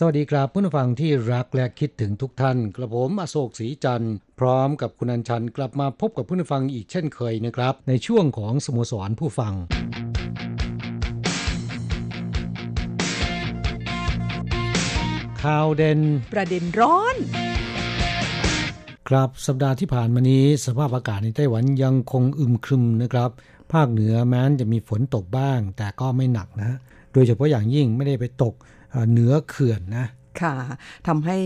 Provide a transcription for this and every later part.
สวัสดีครับผู้ฟังที่รักและคิดถึงทุกท่าน กระผมอโศกศรีจันทร์พร้อมกับคุณอัญชันกลับมาพบกับผู้ฟังอีกเช่นเคยนะครับ ในช่วงของสโมสรผู้ฟังข่าวเด่นประเด็นร้อน ครับสัปดาห์ที่ผ่านมานี้ สภาพอากาศในไต้หวันยังคงอึมครึมนะครับ ภาคเหนือแม้นจะมีฝนตกบ้าง แต่ก็ไม่หนักนะ โดยเฉพาะอย่างยิ่งไม่ได้ไปตก เอ่อเหนือเขื่อนนะค่ะทำให้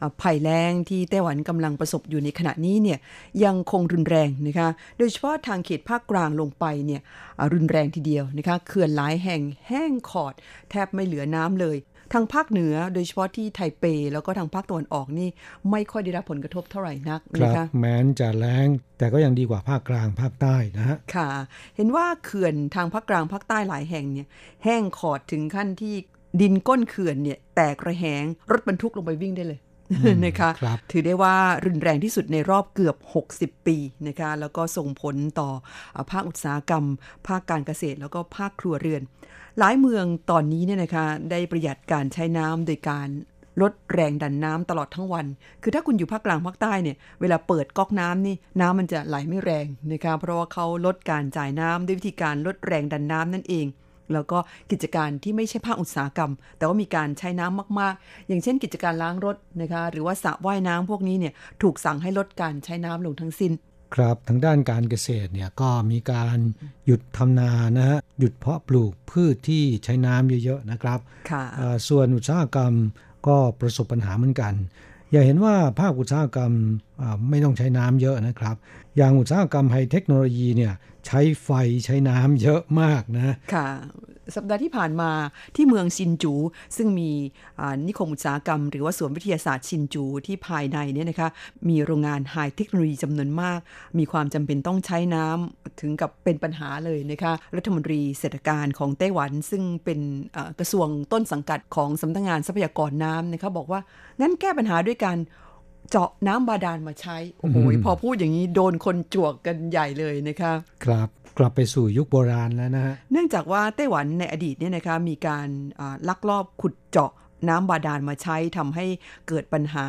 อ่าภัยแล้งที่ไต้หวันกำลังประสบอยู่ในขณะนี้เนี่ยยังคงรุนแรงนะคะโดยเฉพาะทางเขตภาคกลางลงไปเนี่ยอ่ารุนแรงทีเดียวนะคะเขื่อนหลายแห่งแห้งขอด แทบไม่เหลือน้ำเลย ทางภาคเหนือโดยเฉพาะที่ไทเป แล้วก็ทางภาคตะวันออกนี่ไม่ค่อยได้รับผลกระทบเท่าไหร่นักครันะบคะแม้นจะแล้งแต่ก็ยังดีกว่าภาคกลางภาคใต้นะฮะค่ะ เห็นว่าเขื่อนทางภาคกลางภาคใต้หลายแห่งเนี่ยแห้งขอดถึงขั้นที่ ดินก้นเขื่อนเนี่ยแตกระแหงรถบรรทุกลงไปวิ่งได้เลยนะคะครับถือได้ว่ารุนแรงที่สุดในรอบเกือบ 60 ปีนะคะแล้วก็ส่งผลต่ออาภาคอุตสาหกรรม ภาคการเกษตรแล้วก็ภาคครัวเรือน หลายเมืองตอนนี้เนี่ยนะคะได้ประหยัดการใช้น้ำโดยการลดแรงดันน้ำตลอดทั้งวัน คือถ้าคุณอยู่ภาคกลางภาคใต้เนี่ย เวลาเปิดก๊อกน้ำนี่น้ำมันจะไหลไม่แรงนะคะ เพราะว่าเขาลดการจ่ายน้ำด้วยวิธีการลดแรงดันน้ำนั่นเอง แล้วก็กิจการที่ไม่ใช่ภาคอุตสาหกรรม แต่ว่ามีการใช้น้ำมาก ๆ อย่างเช่น กิจการล้างรถนะคะหรือว่าสระว่ายน้ำพวกนี้เนี่ยถูกสั่งให้ลดการใช้น้ำลงทั้งสิ้น ครับทางด้านการเกษตรเนี่ยก็มีการหยุดทำนานะฮะหยุดเพาะปลูกพืชที่ใช้น้ำเยอะๆนะครับค่ะเอ่อส่วนอุตสาหกรรมก็ประสบปัญหาเหมือนกัน อย่าเห็นว่าภาคอุตสาหกรรมอ่าไม่ต้องใช้น้ำเยอะนะครับ อย่างอุตสาหกรรมไฮเทคโนโลยีเนี่ย ใช้ไฟใช้น้ำเยอะมากนะค่ะ สัปดาห์ที่ผ่านมาที่เมืองซินจู ซึ่งมีนิคมอุตสาหกรรม หรือว่าสวนวิทยาศาสตร์ซินจูที่ภายในเนี่ยนะคะมีโรงงานไฮเทคโนโลยีจำนวนมาก มีความจำเป็นต้องใช้น้ำถึงกับเป็นปัญหาเลยนะคะรัฐมนตรีเศรษฐการของไต้หวัน ซึ่งเป็นกระทรวงต้นสังกัดของสำนักงานทรัพยากรน้ำนะคะบอกว่างั้นแก้ปัญหาด้วยการ เจาะน้ำบาดาลมาใช้ โอ้โหพอพูดอย่างนี้โดนคนจวกกันใหญ่เลยนะคะครับกลับไปสู่ยุคโบราณแล้วนะฮะเนื่องจากว่าไต้หวันในอดีตเนี่ยนะคะมีการอ่าลักลอบขุดเจาะน้ำบาดาลมาใช้ทำให้เกิดปัญหา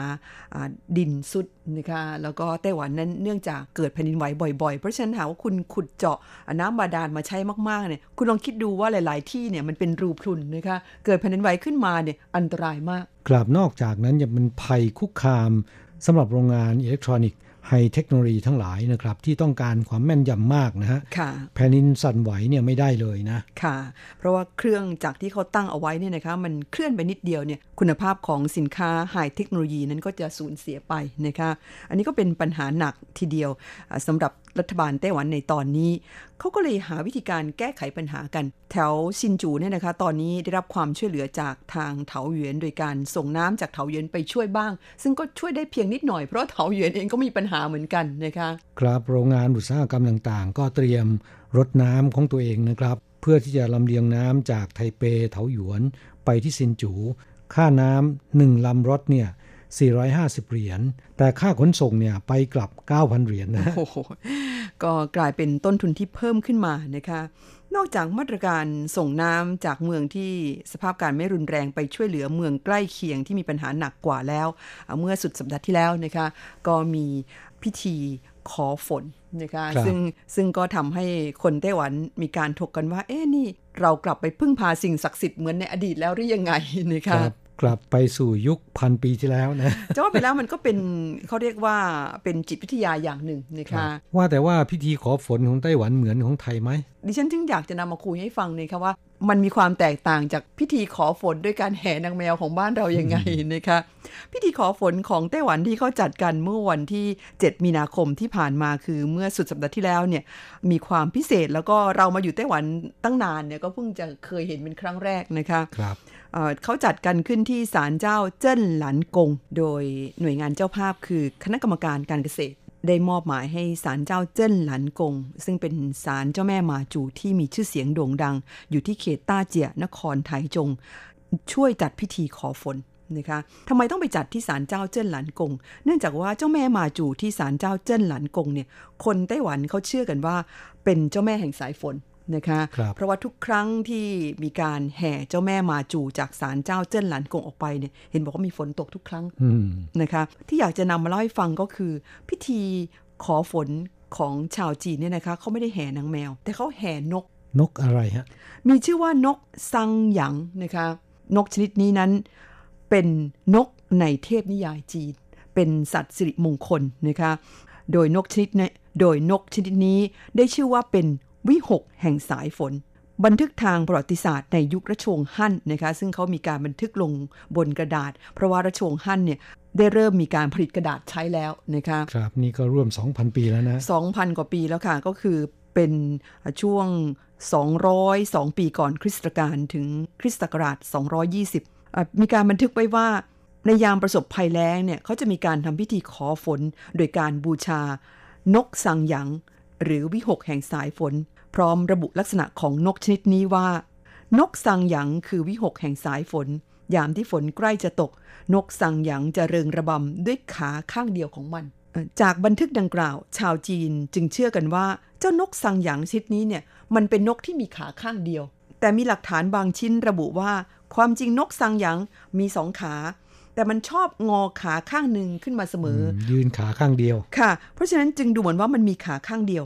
อ่าดินสุดนะคะแล้วก็ไต้หวันนั้นเนื่องจากเกิดแผ่นดินไหวบ่อยๆ เพราะฉะนั้นหากว่าคุณขุดเจาะน้ำบาดาลมาใช้มากๆเนี่ยคุณลองคิดดูว่าหลายๆ ที่เนี่ยมันเป็นรูพรุนนะคะเกิดแผ่นดินไหวขึ้นมาเนี่ยอันตรายมากครับนอกจากนั้นยังเป็นภัยคุกคาม สำหรับโรงงานอิเล็กทรอนิกส์ไฮเทคโนโลยีทั้งหลายนะครับ ที่ต้องการความแม่นยำมากนะฮะค่ะแผ่นดินสั่นไหวเนี่ยไม่ได้เลยนะ ค่ะ เพราะว่าเครื่องจักรที่เขาตั้งเอาไว้เนี่ยนะคะมันเคลื่อนไปนิดเดียวเนี่ยคุณภาพของสินค้าไฮเทคโนโลยีนั้นก็จะสูญเสียไปนะคะ อันนี้ก็เป็นปัญหาหนักทีเดียวอ่าสำหรับรัฐบาลไต้หวันในตอนนี้เขาก็เลยหาวิธีการแก้ไขปัญหากัน แถวซินจูเนี่ยนะคะ ตอนนี้ได้รับความช่วยเหลือจากทางเถาหยวนโดยการส่งน้ำจากเถาหยวนไปช่วยบ้าง ซึ่งก็ช่วยได้เพียงนิดหน่อยเพราะเถาหยวนเองก็มีปัญหาเหมือนกันนะคะครับโรงงานอุตสาหกรรมต่างๆ ก็เตรียมรถน้ำของตัวเองนะครับ เพื่อที่จะลำเลียงน้ำจากไทเปเถาหยวนไปที่ซินจู ค่าน้ำหนึ่งลำรถเนี่ย 450 เหรียญ แต่ค่าขนส่งเนี่ยไปกลับ 9,000 เหรียญนะโอ้โหก็กลายเป็นต้นทุนที่เพิ่มขึ้นมานะคะนอกจากมาตรการส่งน้ำจากเมืองที่สภาพการไม่รุนแรงไปช่วยเหลือเมืองใกล้เคียงที่มีปัญหาหนักกว่าแล้วอ่าเมื่อสุดสัปดาห์ที่แล้วนะคะ ก็มีพิธีขอฝนนะคะครับซึ่งซึ่งก็ทำให้คนไต้หวันมีการถกกันว่า เอ๊ะนี่เรากลับไปพึ่งพาสิ่งศักดิ์สิทธิ์เหมือนในอดีตแล้วหรือยังไงนะคคะรับ กลับไปสู่ยุคพันปีที่แล้วนะจะว่าไปแล้วมันก็เป็นเขาเรียกว่าเป็นจิตวิทยาอย่างหนึ่งนะคะว่าแต่ว่าพิธีขอฝนของไต้หวันเหมือนของไทยไหมดิฉันจึงอยากจะนำมาคุยให้ฟังเลยค่ะว่า มันมีความแตกต่างจากพิธีขอฝนด้วยการแห่นางแมวของบ้านเรายังไงนะคะ พิธีขอฝนของไต้หวันที่เขาจัดกันเมื่อวันที่ 7 มีนาคมที่ผ่านมาคือเมื่อสุดสัปดาห์ที่แล้วเนี่ยมีความพิเศษแล้วก็เรามาอยู่ไต้หวันตั้งนานเนี่ยก็เพิ่งจะเคยเห็นเป็นครั้งแรกนะคะครับเอ่อเขาจัดกันขึ้นที่ศาลเจ้าเจิ้นหลันกง โดยหน่วยงานเจ้าภาพคือคณะกรรมการการเกษตร ได้มอบหมายให้ศาลเจ้าเจิ้นหลันกง ซึ่งเป็นศาลเจ้าแม่มาจูที่มีชื่อเสียงโด่งดัง อยู่ที่เขตต้าเจียนครไถจง ช่วยจัดพิธีขอฝนนะคะทำไมต้องไปจัดที่ศาลเจ้าเจิ้นหลันกง เนื่องจากว่าเจ้าแม่มาจูที่ศาลเจ้าเจิ้นหลันกงเนี่ย คนไต้หวันเขาเชื่อกันว่าเป็นเจ้าแม่แห่งสายฝน นะคะครับเพราะว่าทุกครั้งที่มีการแห่เจ้าแม่มาจูจากศาลเจ้าเจิ้นหลันกงออกไปเนี่ยเห็นบอกว่ามีฝนตกทุกครั้งอืมนะคะ ที่อยากจะนำมาเล่าให้ฟังก็คือ พิธีขอฝนของชาวจีนเนี่ยนะคะเขาไม่ได้แห่นางแมว แต่เขาแห่นกนกอะไรฮะ มีชื่อว่านกซังหยางนะคะ นกชนิดนี้นั้นเป็นนกในเทพนิยายจีน เป็นสัตว์สิริมงคลนะคะ โดยนกชนิดนี้โดยนกชนิดนี้ได้ชื่อว่าเป็น วิหกแห่งสายฝน บันทึกทางประวัติศาสตร์ในยุครัชวงศ์ฮั่นนะคะซึ่งเขามีการบันทึกลงบนกระดาษ เพราะว่ารัชวงศ์ฮั่นเนี่ยได้เริ่มมีการผลิตกระดาษใช้แล้วนะคะครับนี่ก็ร่วม 2,000 ปีแล้วนะ 2,000 กว่าปีแล้วค่ะ ก็คือเป็นช่วง 202 ปีก่อนคริสตกาลถึงคริสตศักราช 220อะมีการบันทึกไว้ว่าในยามประสบภัยแล้งเนี่ยเขาจะมีการทำพิธีขอฝน โดยการบูชานกสังหยัง หรือวิหกแห่งสายฝน พร้อมระบุลักษณะของนกชนิดนี้ว่า นกสังหยังคือวิหกแห่งสายฝน ยามที่ฝนใกล้จะตก นกสังหยังจะเริงระบำด้วยขาข้างเดียวของมัน จากบันทึกดังกล่าว ชาวจีนจึงเชื่อกันว่า เจ้านกสังหยังชนิดนี้เนี่ยมันเป็นนกที่มีขาข้างเดียว แต่มีหลักฐานบางชิ้นระบุว่า ความจริงนกสังหยังมีสองขา แต่มันชอบงอขาข้างหนึ่งขึ้นมาเสมอ ยืนขาข้างเดียวค่ะ เพราะฉะนั้นจึงดูเหมือนว่ามันมีขาข้างเดียว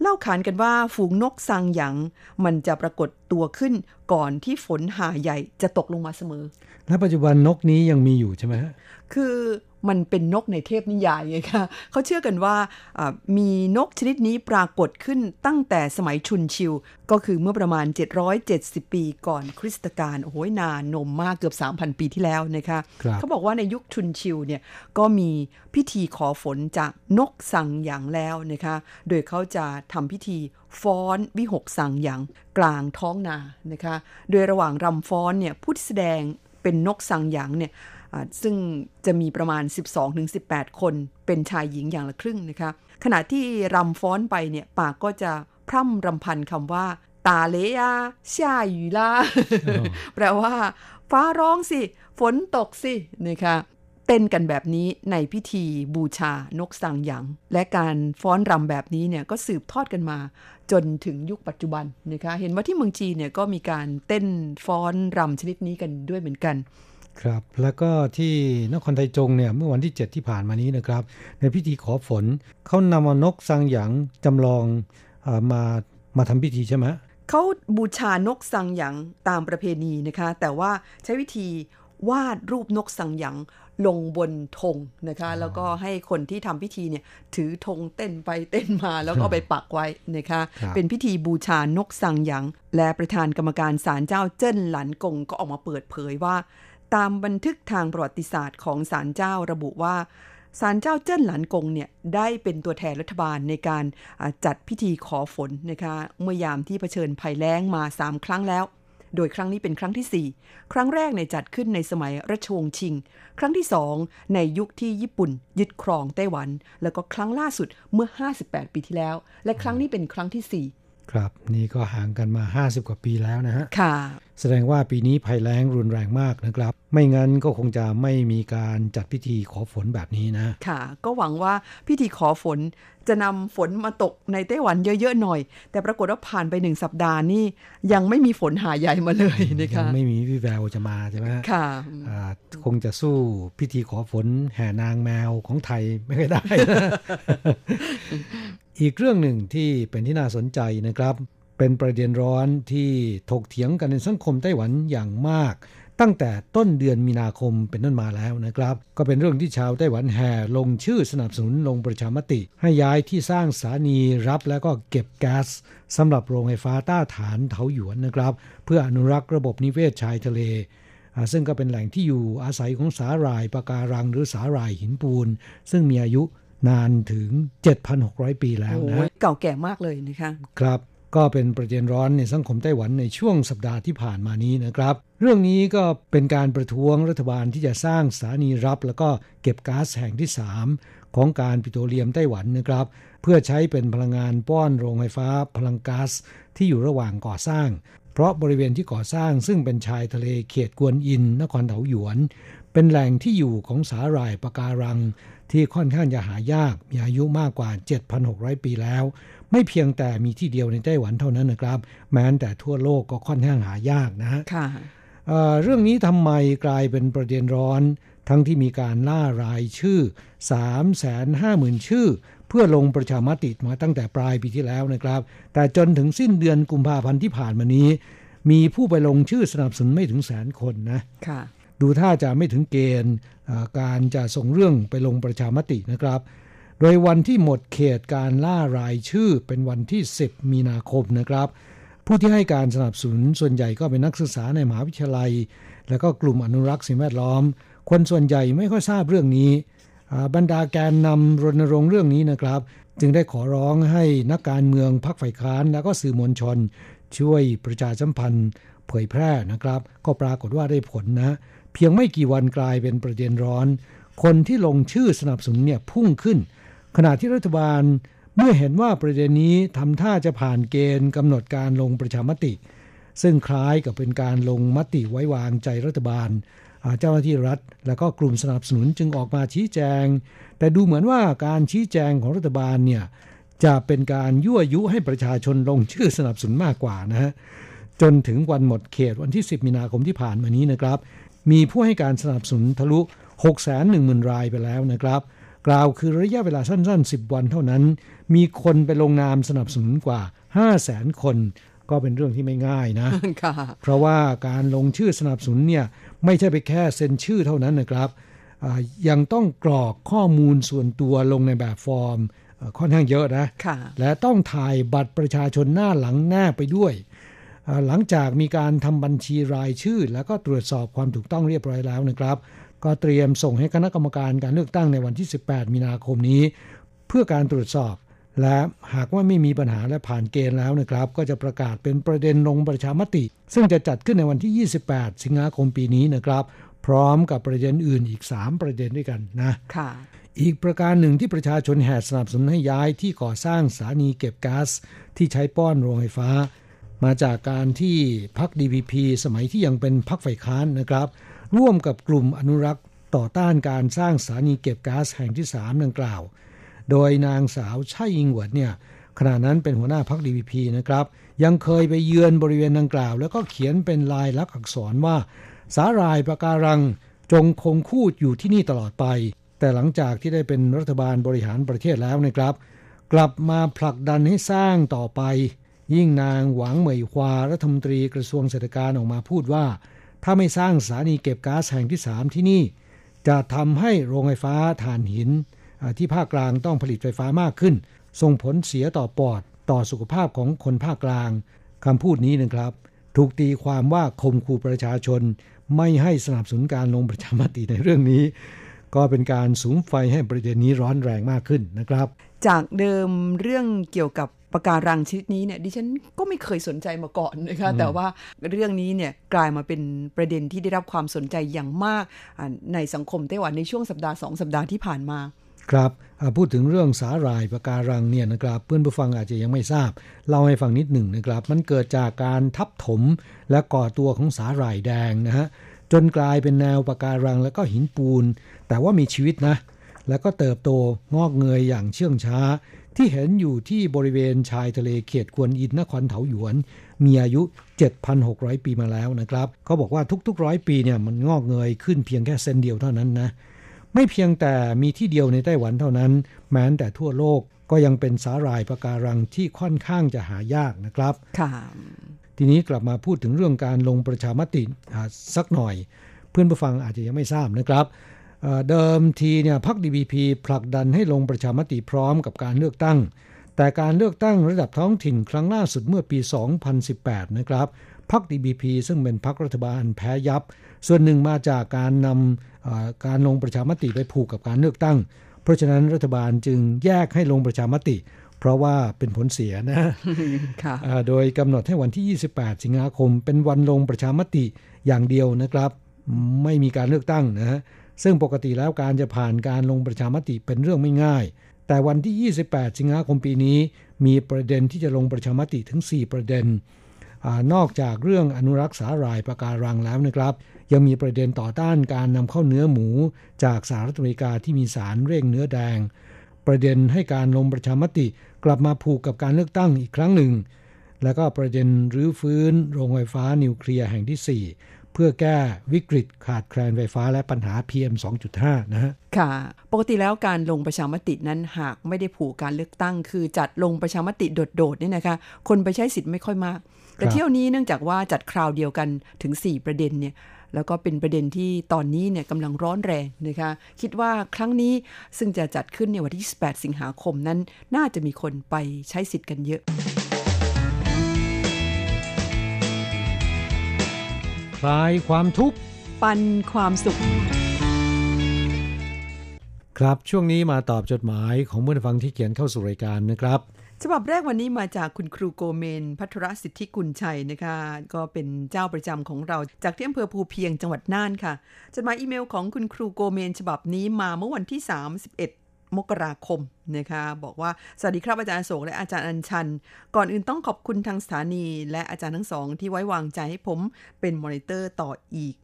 เล่าขานกันว่าฝูงนกซางหยังมันจะปรากฏตัวขึ้นก่อนที่ฝนหาใหญ่จะตกลงมาเสมอ และปัจจุบันนกนี้ยังมีอยู่ใช่ไหมฮะคือ มันเป็นนกในเทพนิยายไงคะเขาเชื่อกันว่าอ่ามีนกชนิดนี้ปรากฏขึ้นตั้งแต่สมัยชุนชิว ก็คือเมื่อประมาณ 770 ปีก่อนคริสตกาลโอ้โหนานนมมากเกือบ 3,000 ปีที่แล้วนะคะครับเขาบอกว่าในยุคชุนชิวเนี่ยก็มีพิธีขอฝนจากนกสังหยางแล้วนะคะโดยเขาจะทำพิธีฟ้อนวิหกสังหยางกลางท้องนานะคะโดยระหว่างรำฟ้อนเนี่ยผู้ที่แสดงเป็นนกสังหยางเนี่ยอ่า ซึ่งจะมีประมาณ 12-18 คนเป็นชายหญิงอย่างละครึ่งนะคะขณะที่รำฟ้อนไปเนี่ยปากก็จะพร่ำรำพันคำว่า ตาเลยาช่าหยูล่าแปลว่า ฟ้าร้องสิ ฝนตกสินะคะเต้นกันแบบนี้ในพิธีบูชานกสังหยางและการฟ้อนรำแบบนี้เนี่ยก็สืบทอดกันมาจนถึงยุคปัจจุบันนะคะ เห็นว่าที่เมืองจีนเนี่ยก็มีการเต้นฟ้อนรำชนิดนี้กันด้วยเหมือนกัน ครับแล้วก็ที่นครไทจงเนี่ยเมื่อวันที่ 7 ที่ผ่านมานี้นะครับ ในพิธีขอฝนเขานำเอานกสังหยางจำลองเออมามาทำพิธีใช่ไหมเขาบูชานกสังหยางตามประเพณีนะคะ แต่ว่าใช้วิธีวาดรูปนกสังหยางลงบนธงนะคะ แล้วก็ให้คนที่ทำพิธีเนี่ยถือธงเต้นไปเต้นมาแล้วก็เอาไปปักไว้นะคะครับเป็นพิธีบูชานกสังหยางและประธานกรรมการศาลเจ้าเจิ้นหลันกงก็ออกมาเปิดเผยว่า ตามบันทึกทางประวัติศาสตร์ของศาลเจ้าระบุว่าศาลเจ้าเจิ้นหลันกงเนี่ยได้เป็นตัวแทนรัฐบาลในการจัดพิธีขอฝนนะคะเมื่อยามที่เผชิญภัยแล้งมา 3 ครั้งแล้ว โดยครั้งนี้เป็นครั้งทีสี่4 ครั้งแรกในจัดขึ้นในสมัยรัชวงศ์ชิง ครั้งที่ 2 ในยุคที่ญี่ปุ่น ยึดครองไต้หวัน แล้วก็ครั้งล่าสุดเมื่อ 58 ปีที่แล้ว และครั้งนี้เป็นครั้งทีสี่ ครับนี่ก็ห่างกันมา 50 กว่าปีแล้วนะฮะ4ค่ะ แสดงว่าปีนี้ภัยแล้งรุนแรงมากนะครับ ไม่งั้นก็คงจะไม่มีการจัดพิธีขอฝนแบบนี้นะ ค่ะ ก็หวังว่าพิธีขอฝนจะนำฝนมาตกในไต้หวันเยอะๆหน่อย แต่ปรากฏว่าผ่านไปหนึ่งสัปดาห์นี่ยังไม่มีฝนหาใหญ่มาเลยนะยัคะไม่มีวิแววจะมาใช่ไหมฮะค่ะอ่าคงจะสู้พิธีขอฝนแห่นางแมวของไทยไม่ค่อยได้ อีกเรื่องหนึ่งที่เป็นที่น่าสนใจนะครับ เป็นประเด็นร้อนที่ถกเถียงกันในสังคมไต้หวันอย่างมาก ตั้งแต่ต้นเดือนมีนาคมเป็นต้นมาแล้วนะครับ ก็เป็นเรื่องที่ชาวไต้หวันแห่ลงชื่อสนับสนุนลงประชามติ ให้ย้ายที่สร้างสถานีรับและก็เก็บแก๊สสำหรับโรงไฟฟ้าต้าฐานเถาหยวนนะครับ เพื่ออนุรักษ์ระบบนิเวศชายทะเลซึ่งก็เป็นแหล่งที่อยู่อาศัยของสาหร่ายปะการังหรือสาหร่ายหินปูน ซึ่งมีอายุ นานถึง 7,600 ปีแล้วนะเก่าแก่มากเลยนะคะครับก็เป็นประเด็นร้อนในสังคมไต้หวันในช่วงสัปดาห์ที่ผ่านมานี้นะครับ เรื่องนี้ก็เป็นการประท้วงรัฐบาลที่จะสร้างสถานีรับ แล้วก็เก็บก๊าซแห่งที่ 3 ของการปิโตรเลียมไต้หวันนะครับ เพื่อใช้เป็นพลังงานป้อนโรงไฟฟ้าพลังก๊าซที่อยู่ระหว่างก่อสร้าง เพราะบริเวณที่ก่อสร้างซึ่งเป็นชายทะเลเขตกวนอินนครเถาหยวน เป็นแหล่งที่อยู่ของสาหร่ายปะการัง ที่ค่อนข้างจะหายาก มีอายุมากกว่า 7,600 ปีแล้ว ไม่เพียงแต่มีที่เดียวในไต้หวันเท่านั้นนะครับ แม้แต่ทั่วโลกก็ค่อนข้างหายากนะฮะเรื่องนี้ทำไมกลายเป็นประเด็นร้อน ทั้งที่มีการล่ารายชื่อ 350,000 ชื่อ เพื่อลงประชามติมาตั้งแต่ปลายปีที่แล้วนะครับ แต่จนถึงสิ้นเดือนกุมภาพันธ์ที่ผ่านมานี้ มีผู้ไปลงชื่อสนับสนุนไม่ถึงแสนคนนะ ดูท่าจะไม่ถึงเกณฑ์การจะส่งเรื่องไปลงประชามตินะครับ โดยวันที่หมดเขตการล่ารายชื่อเป็นวันที่ 10 มีนาคมนะครับ ผู้ที่ให้การสนับสนุนส่วนใหญ่ก็เป็นนักศึกษาในมหาวิทยาลัย และก็กลุ่มอนุรักษ์สิ่งแวดล้อม คนส่วนใหญ่ไม่ค่อยทราบเรื่องนี้บรรดาแกนนำรณรงค์เรื่องนี้นะครับ จึงได้ขอร้องให้นักการเมืองพรรคฝ่ายค้าน และก็สื่อมวลชน ช่วยประชาสัมพันธ์ เผยแพร่นะครับ ก็ปรากฏว่าได้ผลนะ เพียงไม่กี่วันกลายเป็นประเด็นร้อน คนที่ลงชื่อสนับสนุนเนี่ยพุ่งขึ้น ขณะที่รัฐบาลเมื่อเห็นว่าประเด็นนี้ทำท่าจะผ่านเกณฑ์กำหนดการลงประชามติ ซึ่งคล้ายกับเป็นการลงมติไว้วางใจรัฐบาลเจ้าหน้าที่รัฐ และก็กลุ่มสนับสนุนจึงออกมาชี้แจง แต่ดูเหมือนว่าการชี้แจงของรัฐบาลเนี่ยจะเป็นการยั่วยุให้ประชาชนลงชื่อสนับสนุนมากกว่านะฮะจนถึงวันหมดเขตวันที่ 10 มีนาคมที่ผ่านมานี้นะครับ มีผู้ให้การสนับสนุนทะลุ 610,000 รายไปแล้วนะครับ กล่าวคือระยะเวลาสั้น ๆ 10 วันเท่านั้น มีคนไปลงนามสนับสนุนกว่า 5 0 0แสนคน ก็เป็นเรื่องที่ไม่ง่ายนะ เพราะว่าการลงชื่อสนับสนุนเนี่ยไม่ใช่ไปแค่เซ็นชื่อเท่านั้นนะครับยังต้องกรอกข้อมูลส่วนตัวลงในแบบฟอร์มค่อนข้างเยอะนะและต้องถ่ายบัตรประชาชนหน้าหลังแนบไปด้วย หลังจากมีการทำบัญชีรายชื่อ แล้วก็ตรวจสอบความถูกต้องเรียบร้อยแล้วนะครับ ก็เตรียมส่งให้คณะกรรมการการเลือกตั้งในวันที่ 18 มีนาคมนี้ เพื่อการตรวจสอบ และหากว่าไม่มีปัญหาและผ่านเกณฑ์แล้วนะครับ ก็จะประกาศเป็นประเด็นลงประชามติ ซึ่งจะจัดขึ้นในวันที่ 28 สิงหาคมปีนี้นะครับ พร้อมกับประเด็นอื่นอีก 3 ประเด็นด้วยกันนะค่ะอีกประการหนึ่งที่ประชาชนแห่สนับสนุนให้ย้ายที่ก่อสร้างสถานีเก็บก๊าซที่ใช้ป้อนโรงไฟฟ้า มาจากการที่พรรค DPP สมัยที่ยังเป็นพรรคฝ่ายค้านนะครับ ร่วมกับกลุ่มอนุรักษ์ต่อต้านการสร้างสถานีเก็บก๊าซแห่งที่สามดังกล่าว โดยนางสาวชัยอิงหวดเนี่ยขณะนั้นเป็นหัวหน้าพรรคดีพีนะครับ ยังเคยไปเยือนบริเวณดังกล่าว แล้วก็เขียนเป็นลายลักษณ์อักษรว่า สาหร่ายปะการังจงคงคู่อยู่ที่นี่ตลอดไป แต่หลังจากที่ได้เป็นรัฐบาลบริหารประเทศแล้วนะครับ กลับมาผลักดันให้สร้างต่อไป ยิ่งนางหวังเหมยควารัฐมนตรีกระทรวงเศรษฐการออกมาพูดว่า ถ้าไม่สร้างสถานีเก็บก๊าซแห่งที่3ที่นี่ จะทำให้โรงไฟฟ้าถ่านหิน ที่ภาคกลางต้องผลิตไฟฟ้ามากขึ้น ส่งผลเสียต่อปอดต่อสุขภาพของคนภาคกลางคำพูดนี้นะครับ ถูกตีความว่าคมคูประชาชน ไม่ให้สนับสนุนการลงประชามติในเรื่องนี้ ก็เป็นการสูงไฟให้ประเด็นนี้ร้อนแรงมากขึ้นนะครับ จากเดิมเรื่องเกี่ยวกับ ปะการังชนิดนี้เนี่ยดิฉันก็ไม่เคยสนใจมาก่อนนะคะแต่ว่าเรื่องนี้เนี่ยกลายมาเป็นประเด็นที่ได้รับความสนใจอย่างมากในสังคมไต้หวันในช่วงสัปดาห์สองสัปดาห์ที่ผ่านมาครับพูดถึงเรื่องสาหร่ายปะการังเนี่ยนะครับเพื่อนผู้ฟังอาจจะยังไม่ทราบเล่าให้ฟังนิดหนึ่งนะครับ มันเกิดจากการทับถมและก่อตัวของสาหร่ายแดงนะฮะจนกลายเป็นแนวปะการังแล้วก็หินปูน แต่ว่ามีชีวิตนะ แล้วก็เติบโตงอกเงยอย่างเชื่องช้า ที่เห็นอยู่ที่บริเวณชายทะเลเขตกวนอินนครเถาหยวน มีอายุ 7,600 ปีมาแล้วนะครับ เขาบอกว่าทุกๆร้อยปีเนี่ยมันงอกเงยขึ้นเพียงแค่เส้นเดียวเท่านั้นนะไม่เพียงแต่มีที่เดียวในไต้หวันเท่านั้น แม้แต่ทั่วโลกก็ยังเป็นสาหร่ายปะการังที่ค่อนข้างจะหายากนะครับค่ะทีนี้กลับมาพูดถึงเรื่องการลงประชามติสักหน่อย เพื่อนผู้ฟังอาจจะยังไม่ทราบนะครับ เดิมทีเนี่ยพรรค DPP ผลักดันให้ลงประชามติพร้อมกับการเลือกตั้ง แต่การเลือกตั้งระดับท้องถิ่นครั้งล่าสุดเมื่อปี 2018 นะครับพรรค DPP ซึ่งเป็นพรรครัฐบาลแพ้ยับ ส่วนหนึ่งมาจากการนำการลงประชามติไปผูกกับการเลือกตั้ง เพราะฉะนั้นรัฐบาลจึงแยกให้ลงประชามติ เพราะว่าเป็นผลเสียนะโดยกำหนดให้วันที่ 28 สิงหาคม เป็นวันลงประชามติอย่างเดียวนะครับ ไม่มีการเลือกตั้งนะ ซึ่งปกติแล้วการจะผ่านการลงประชามติเป็นเรื่องไม่ง่าย แต่วันที่ 28 สิงหาคมปีนี้ มีประเด็นที่จะลงประชามติถึง 4 ประเด็นอนอกจากเรื่องอนุรักษ์สาหร่ายปะการังแล้วนะครับ ยังมีประเด็นต่อต้านการนำเข้าเนื้อหมู จากสหรัฐอเมริกาที่มีสารเร่งเนื้อแดง ประเด็นให้การลงประชามติกลับมาผูกกับการเลือกตั้งอีกครั้งหนึ่ง แล้วก็ประเด็นรื้อฟื้นโรงไฟฟ้านิวเคลียร์แห่งที่ 4 พื่อแก้วิกฤตขาดแคลนไฟฟ้าและปัญหา PM 2.5 นะฮะ ค่ะ ปกติแล้วการลงประชามตินั้นหากไม่ได้ผูกการเลือกตั้ง คือจัดลงประชามติโดดๆเนี่ยนะคะ คนไปใช้สิทธิ์ไม่ค่อยมาก แต่เที่ยวนี้เนื่องจากว่าจัดคราวเดียวกันถึง 4 ประเด็นเนี่ยแล้วก็เป็นประเด็นที่ตอนนี้เนี่ยกำลังร้อนแรงนะคะ คิดว่าครั้งนี้ซึ่งจะจัดขึ้นในวันที่ 28 สิงหาคมนั้น น่าจะมีคนไปใช้สิทธิ์กันเยอะ คลายความทุกข์ ปันความสุข ครับช่วงนี้มาตอบจดหมายของผู้ฟังที่เขียนเข้าสู่รายการนะครับฉบับแรกวันนี้มาจากคุณครูโกเมน พัทรสิทธิกุลชัยนะคะ ก็เป็นเจ้าประจำของเราจากที่อำเภอภูเพียงจังหวัดน่านค่ะจดหมายอีเมลของคุณครูโกเมน ฉบับนี้มาเมื่อวันที่ 31 มกราคมนะคะบอกว่า สวัสดีครับอาจารย์โศกและอาจารย์อัญชัน ก่อนอื่นต้องขอบคุณทางสถานี และอาจารย์ทั้งสองที่ไว้วางใจให้ผมเป็นมอนิเตอร์ต่ออีก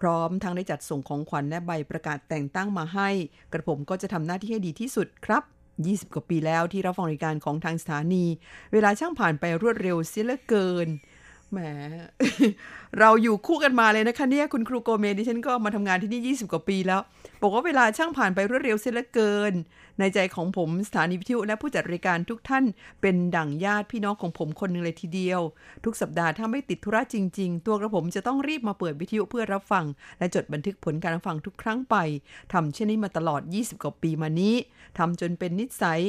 พร้อมทั้งได้จัดส่งของขวัญและใบประกาศแต่งตั้งมาให้ กระผมก็จะทำหน้าที่ให้ดีที่สุดครับ 20 กว่าปีแล้วที่รับฟังรายการของทางสถานี เวลาช่างผ่านไปรวดเร็วเสียเหลือเกิน แหม เราอยู่คู่กันมาเลยนะคะเนี่ยคุณครูโกเมดิฉันก็มาทำงานที่นี่ 20 กว่าปีแล้ว บอกว่าเวลาช่างผ่านไปรวดเร็วเสียเหลือเกิน ในใจของผมสถานีวิทยุและผู้จัดรายการทุกท่าน เป็นดั่งญาติพี่น้องของผมคนหนึ่งเลยทีเดียว ทุกสัปดาห์ถ้าไม่ติดธุระจริง ๆ ตัวกระผมจะต้องรีบมาเปิดวิทยุเพื่อรับฟัง และจดบันทึกผลการฟังทุกครั้งไปทำเช่นนี้มาตลอด 20 กว่าปีมานี้ทำจนเป็นนิสัย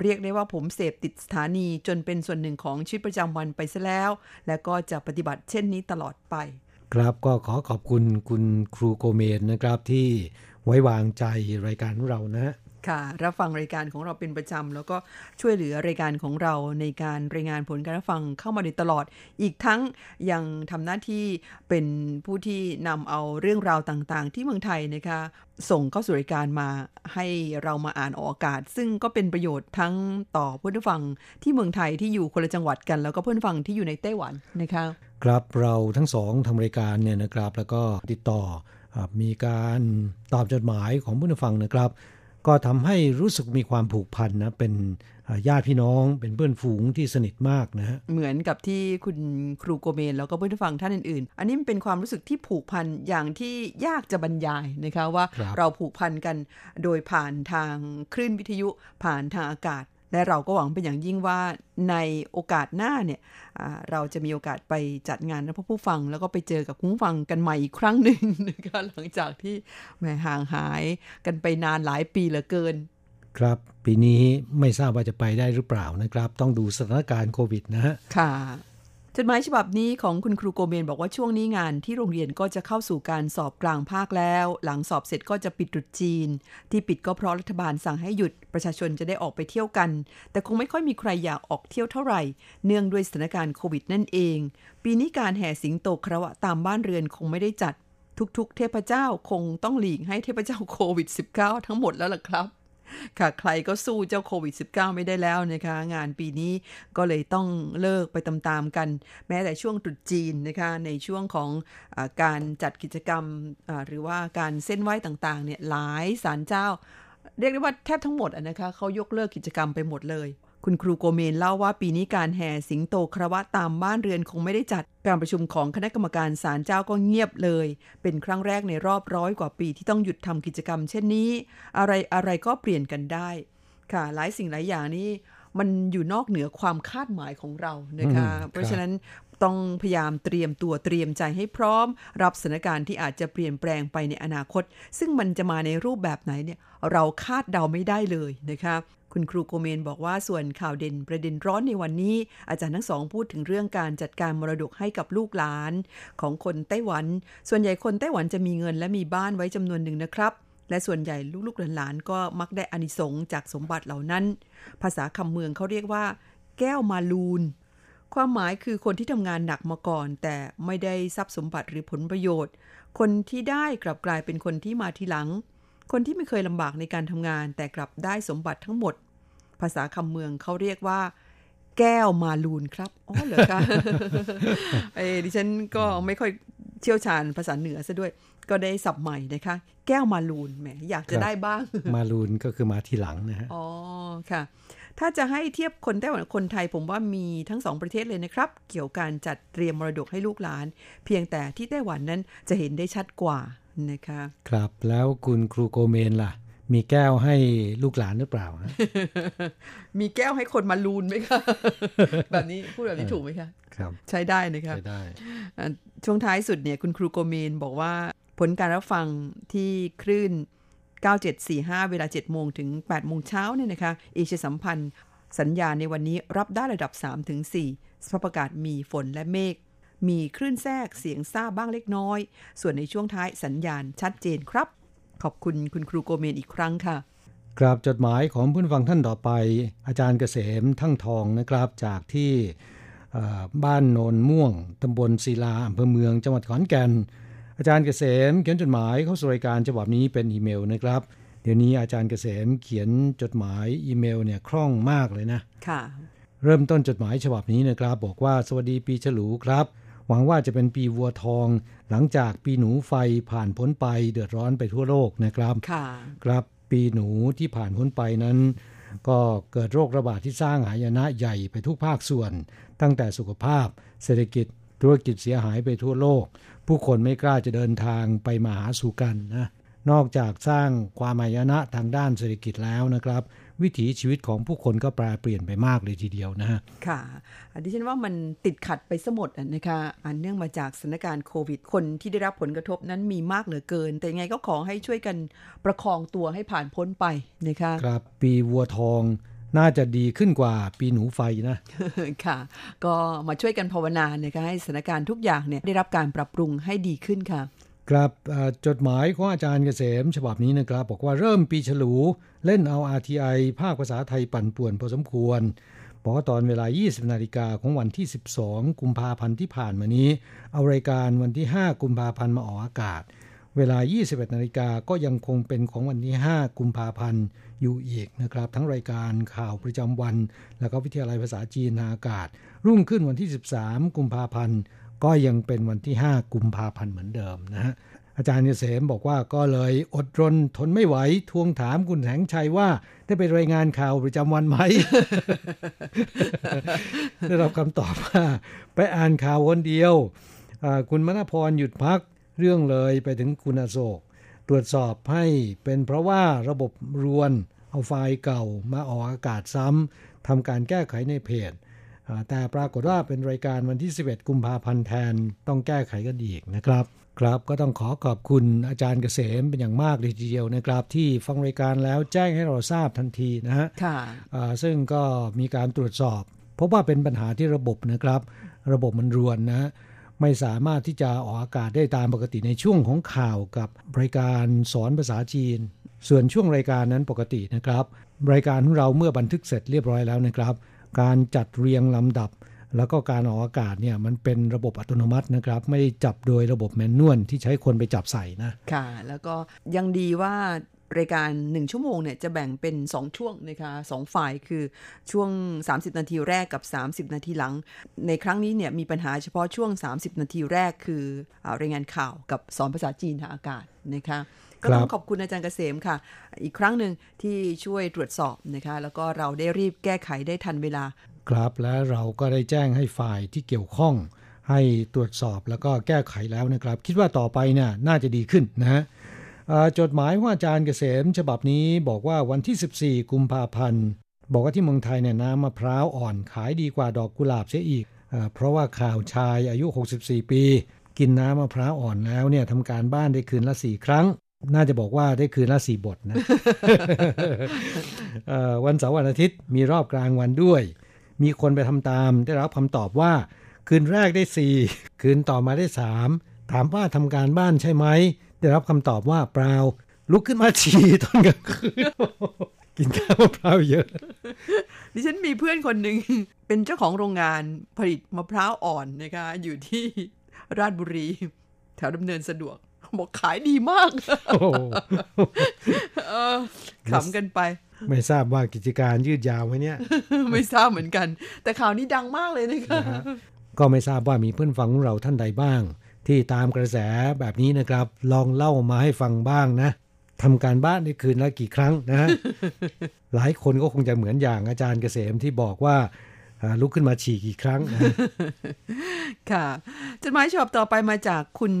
เรียกได้ว่าผมเสพติดสถานีจนเป็นส่วนหนึ่งของชีวิตประจำวันไปซะแล้ว และก็จะปฏิบัติเช่นนี้ตลอดไป ครับก็ขอขอบคุณคุณครูโกเมนนะครับที่ไว้วางใจรายการของเรานะ ค่ะ รับฟังรายการของเราเป็นประจำแล้วก็ช่วยเหลือรายการของเราในการรายงานผลการรับฟังเข้ามาโดยตลอด อีกทั้งยังทำหน้าที่เป็นผู้ที่นำเอาเรื่องราวต่างๆ ที่เมืองไทยนะคะส่งเข้าสู่รายการมาให้เรามาอ่านออกอากาศ ซึ่งก็เป็นประโยชน์ทั้งต่อผู้ฟังที่เมืองไทยที่อยู่คนละจังหวัดกัน แล้วก็เพื่อนฟังที่อยู่ในไต้หวันนะคะครับเราทั้งสองทำรายการเนี่ยนะครับ แล้วก็ติดต่อมีการตอบจดหมายของผู้ฟังนะครับ ก็ทำให้รู้สึกมีความผูกพันนะเป็นญาติพี่น้องเป็นเพื่อนฝูงที่สนิทมากนะฮะเหมือนกับที่คุณครูโกเมนแล้วก็เพื่อนฟังท่านอื่นๆ อันนี้เป็นความรู้สึกที่ผูกพันอย่างที่ยากจะบรรยายนะคะว่าเราผูกพันกันโดยผ่านทางคลื่นวิทยุผ่านทางอากาศ และเราก็หวังเป็นอย่างยิ่งว่าในโอกาสหน้าเนี่ยเราจะมีโอกาสไปจัดงานนะผู้ฟัง แล้วก็ไปเจอกับผู้ฟังกันใหม่อีกครั้งหนึ่งนะคะหลังจากที่แหมห่างหายกันไปนานหลายปีเหลือเกิน ครับปีนี้ไม่ทราบว่าจะไปได้หรือเปล่านะครับ ต้องดูสถานการณ์โควิดนะฮะค่ะ จดหมายฉบับนี้ของคุณครูโกเมนบอกว่าช่วงนี้งานที่โรงเรียนก็จะเข้าสู่การสอบกลางภาคแล้ว หลังสอบเสร็จก็จะปิดตรุษจีน ที่ปิดก็เพราะรัฐบาลสั่งให้หยุดประชาชนจะได้ออกไปเที่ยวกัน แต่คงไม่ค่อยมีใครอยากออกเที่ยวเท่าไหร่ เนื่องด้วยสถานการณ์โควิดนั่นเอง ปีนี้การแห่สิงโตครวะตามบ้านเรือนคงไม่ได้จัดทุกๆ เทพเจ้าคงต้องหลีกให้เทพเจ้าโควิด -19 ทั้งหมดแล้วล่ะครับ ค่ะใครก็สู้เจ้าโควิด -19 ไม่ได้แล้วนะคะ งานปีนี้ก็เลยต้องเลิกไปตามๆกัน แม้แต่ช่วงตรุษจีนนะคะในช่วงของอการจัดกิจกรรมหรือว่าการเส้นไหว้ต่างๆเนี่ยหลายศาลเจ้าเรียกได้ว่าแทบทั้งหมดนะคะเขายกเลิกกิจกรรมไปหมดเลย คุณครูโกเมนเล่าว่าปีนี้การแห่สิงโตครวะตามบ้านเรือนคงไม่ได้จัด การประชุมของคณะกรรมการศาลเจ้าก็เงียบเลย เป็นครั้งแรกในรอบร้อยกว่าปีที่ต้องหยุดทำกิจกรรม เช่นนี้ อะไรอะไรก็เปลี่ยนกันได้ ค่ะ หลายสิ่งหลายอย่างนี้มันอยู่นอกเหนือความคาดหมายของเรานะคะ เพราะฉะนั้นต้องพยายามเตรียมตัวเตรียมใจให้พร้อม รับสถานการณ์ที่อาจจะเปลี่ยนแปลงไปในอนาคต ซึ่งมันจะมาในรูปแบบไหนเนี่ยเราคาดเดาไม่ได้เลยนะคะ คุณครูโกเมนบอกว่าส่วนข่าวเด่นประเด็นร้อนในวันนี้ อาจารย์ทั้งสองพูดถึงเรื่องการจัดการมรดกให้กับลูกหลาน ของคนไต้หวัน ส่วนใหญ่คนไต้หวันจะมีเงินและมีบ้านไว้จำนวนหนึ่งนะครับ และส่วนใหญ่ลูกๆหลานๆก็มักได้อานิสงส์จากสมบัติเหล่านั้น ภาษาคำเมืองเขาเรียกว่า แก้วมาลูนความหมายคือคนที่ทำงานหนักมาก่อน แต่ไม่ได้ทรัพย์สมบัติหรือผลประโยชน์ คนที่ได้กลับกลายเป็นคนที่มาทีหลัง คนที่ไม่เคยลำบากในการทำงานแต่กลับได้สมบัติทั้งหมด ภาษาคำเมืองเขาเรียกว่า แก้วมาลูนครับอ๋อเหรอคะเออดิฉันก็ไม่ค่อยเชี่ยวชาญภาษาเหนือซะด้วย ก็ได้สับใหม่นะคะ แก้วมาลูนแหมอยากจะได้บ้าง มาลูนก็คือมาทีหลังนะฮะอ๋อค่ะ ถ้าจะให้เทียบคนไต้หวันกับคนไทยผมว่ามีทั้งสองประเทศเลยนะครับ เกี่ยวกับการจัดเตรียมมรดกให้ลูกหลาน เพียงแต่ที่ไต้หวันนั้นจะเห็นได้ชัดกว่า นะคะครับแล้วคุณครูโกเมนล่ะ มีแก้วให้ลูกหลานหรือเปล่าฮะมีแก้วให้คนมาลูนไหมคะแบบนี้พูดแบบนี้ถูกไหมคะครับ ใช้ได้นะคะใช้ได้อ่าช่วงท้ายสุดเนี่ยคุณครูโกเมนบอกว่าผลการรับฟังที่คลื่น 9745 เวลา 7 โมงถึง 8 โมงเช้าเนี่ยนะคะเอเชียสัมพันธ์สัญญาณในวันนี้รับได้ระดับ3ถึง4สภาพอากาศมีฝนและเมฆ มีคลื่นแทรกเสียงซ่าบ้างเล็กน้อย ส่วนในช่วงท้ายสัญญาณชัดเจนครับ ขอบคุณคุณครูโกเมนอีกครั้งค่ะกราบจดหมายของผู้ฟังท่านต่อไป อาจารย์เกษมทั้งทองนะครับจากที่เอ่อบ้านโนนม่วงตำบลศิลาอำเภอเมืองจังหวัดขอนแก่น อาจารย์เกษมเขียนจดหมายเข้าสู่รายการฉบับนี้เป็นอีเมลนะครับ เดี๋ยวนี้อาจารย์เกษมเขียนจดหมายอีเมลเนี่ยคล่องมากเลยนะค่ะ เริ่มต้นจดหมายฉบับนี้นะครับ บอกว่าสวัสดีปีฉลูครับ หวังว่าจะเป็นปีวัวทอง หลังจากปีหนูไฟผ่านพ้นไปเดือดร้อนไปทั่วโลกนะครับค่ะครับปีหนูที่ผ่านพ้นไปนั้น ก็เกิดโรคระบาดที่สร้างหายนะใหญ่ไปทุกภาคส่วน ตั้งแต่สุขภาพ เศรษฐกิจธุรกิจเสียหายไปทั่วโลก ผู้คนไม่กล้าจะเดินทางไปมาหาสู่กันนะนอกจากสร้างความหายนะทางด้านเศรษฐกิจแล้วนะครับ วิถีชีวิตของผู้คนก็แปรเปลี่ยนไปมากเลยทีเดียวนะฮะค่ะอันดิฉันว่ามันติดขัดไปสมดอะนะคะอันเนื่องมาจากสถานการณ์โควิด คนที่ได้รับผลกระทบนั้นมีมากเหลือเกิน แต่ยังไงก็ขอให้ช่วยกันประคองตัวให้ผ่านพ้นไปนะคะครับปีวัวทองน่าจะดีขึ้นกว่าปีหนูไฟนะ ค่ะ ก็มาช่วยกันภาวนานะคะให้สถานการณ์ทุกอย่างเนี่ยได้รับการปรับปรุงให้ดีขึ้นค่ะ ครับจดหมายของอาจารย์เกษม ฉบับนี้นะครับ บอกว่าเริ่มปีฉลูเล่นเอา RTI ภาคภาษาไทยปั่นป่วนพอสมควรบอกตอนเวลา 20 นาฬิกาของวันที่ 12 กุมภาพันธ์ที่ผ่านมานี้ เอารายการวันที่ 5 กุมภาพันธ์มาออกอากาศ เวลา 21 นาฬิกาก็ยังคงเป็นของวันที่ 5 กุมภาพันธ์อยู่อีกนะครับ ทั้งรายการข่าวประจำวัน แล้วก็วิทยาลัยภาษาจีนทางอากาศ รุ่งขึ้นวันที่ 13 กุมภาพันธ์ ก็ยังเป็นวันที่ 5 กุมภาพันธ์เหมือนเดิมนะฮะอาจารย์เกษมบอกว่าก็เลยอดรนทนไม่ไหวทวงถามคุณแสงชัยว่า ได้ไปรายงานข่าวประจำวันไหม ได้รับคำตอบว่า ไปอ่านข่าวคนเดียว คุณมณพรหยุดพักเรื่องเลยไปถึงคุณอโศก ตรวจสอบให้เป็นเพราะว่าระบบรวน เอาไฟล์เก่ามาออกอากาศซ้ำทำการแก้ไขในเพจ แต่ปรากฏว่าเป็นรายการวันที่ 11 กุมภาพันธ์แทนต้องแก้ไขกันอีกนะครับ ครับก็ต้องขอขอบคุณอาจารย์เกษมเป็นอย่างมากเลยทีเดียวนะครับ ที่ฟังรายการแล้วแจ้งให้เราทราบทันทีนะฮะค่ะอ่าซึ่งก็มีการตรวจสอบพบว่าเป็นปัญหาที่ระบบนะครับ ระบบมันรวนนะฮะไม่สามารถที่จะออกอากาศได้ตามปกติในช่วงของข่าวกับรายการสอนภาษาจีน ส่วนช่วงรายการนั้นปกตินะครับ รายการของเราเมื่อบันทึกเสร็จเรียบร้อยแล้วนะครับ การจัดเรียงลำดับ แล้วก็การออกอากาศเนี่ยมันเป็นระบบอัตโนมัตินะครับ ไม่ได้จับโดยระบบแมนนวลที่ใช้คนไปจับใส่นะ ค่ะ แล้วก็ยังดีว่า รายการ 1 ชั่วโมงเนี่ยจะแบ่งเป็น 2 ช่วงนะคะสองฝ่ายคือช่วง 30 นาทีแรกกับ 30 นาทีหลัง ในครั้งนี้เนี่ยมีปัญหาเฉพาะช่วง 30 นาทีแรกคืออารายงานข่าวกับสอนภาษาจีนทางอากาศนะคะก็ต้องครับขอบคุณอาจารย์เกษมค่ะ อีกครั้งหนึ่งที่ช่วยตรวจสอบนะคะแล้วก็เราได้รีบแก้ไขได้ทันเวลา ครับและเราก็ได้แจ้งให้ฝ่ายที่เกี่ยวข้อง ให้ตรวจสอบแล้วก็แก้ไขแล้วนะครับ คิดว่าต่อไปเนี่ยน่าจะดีขึ้นนะฮะอ่า จดหมายของอาจารย์เกษมฉบับนี้บอกว่าวันที่ 14 กุมภาพันธ์ บอกว่าที่เมืองไทยเนี่ยน้ำมะพร้าวอ่อนขายดีกว่าดอกกุหลาบเสียอีกอเพราะว่าข่าวชายอายุ 64 ปี กินน้ำมะพร้าวอ่อนแล้วเนี่ยทำการบ้านได้คืนละสี่ครั้ง น่าจะบอกว่าได้คืนละสี่บทนะวันเสาร์วันอาทิตย์มีรอบกลางวันด้วย มีคนไปทำตามได้รับคำตอบว่า คืนแรกได้สี่คืนต่อมาได้สามถามว่าทำการบ้านใช่ไหม ได้รับคำตอบว่าเปล่าลุกขึ้นมาฉี่ตอนกลางคืนกินข้าวมะพร้าวเยอะ ดิฉันมีเพื่อนคนหนึ่งเป็นเจ้าของโรงงานผลิตมะพร้าวอ่อนนะคะ อยู่ที่ราชบุรี แถวดำเนินสะดวก บอกขายดีมากเออขำกันไป ไม่ทราบว่ากิจการยืดยาวไหมเนี่ย ไม่ทราบเหมือนกัน แต่ข่าวนี้ดังมากเลยนะคะ ก็ไม่ทราบว่ามีเพื่อนฟังของเราท่านใดบ้าง ที่ตามกระแสแบบนี้นะครับ ลองเล่ามาให้ฟังบ้างนะทำการบ้านในคืนละกี่ครั้งนะ หลายคนก็คงจะเหมือนอย่างอาจารย์เกษมที่บอกว่าลุกขึ้นมาฉี่กี่ครั้งนะค่ะจดหมายฉบับต่อไปมาจากคุณ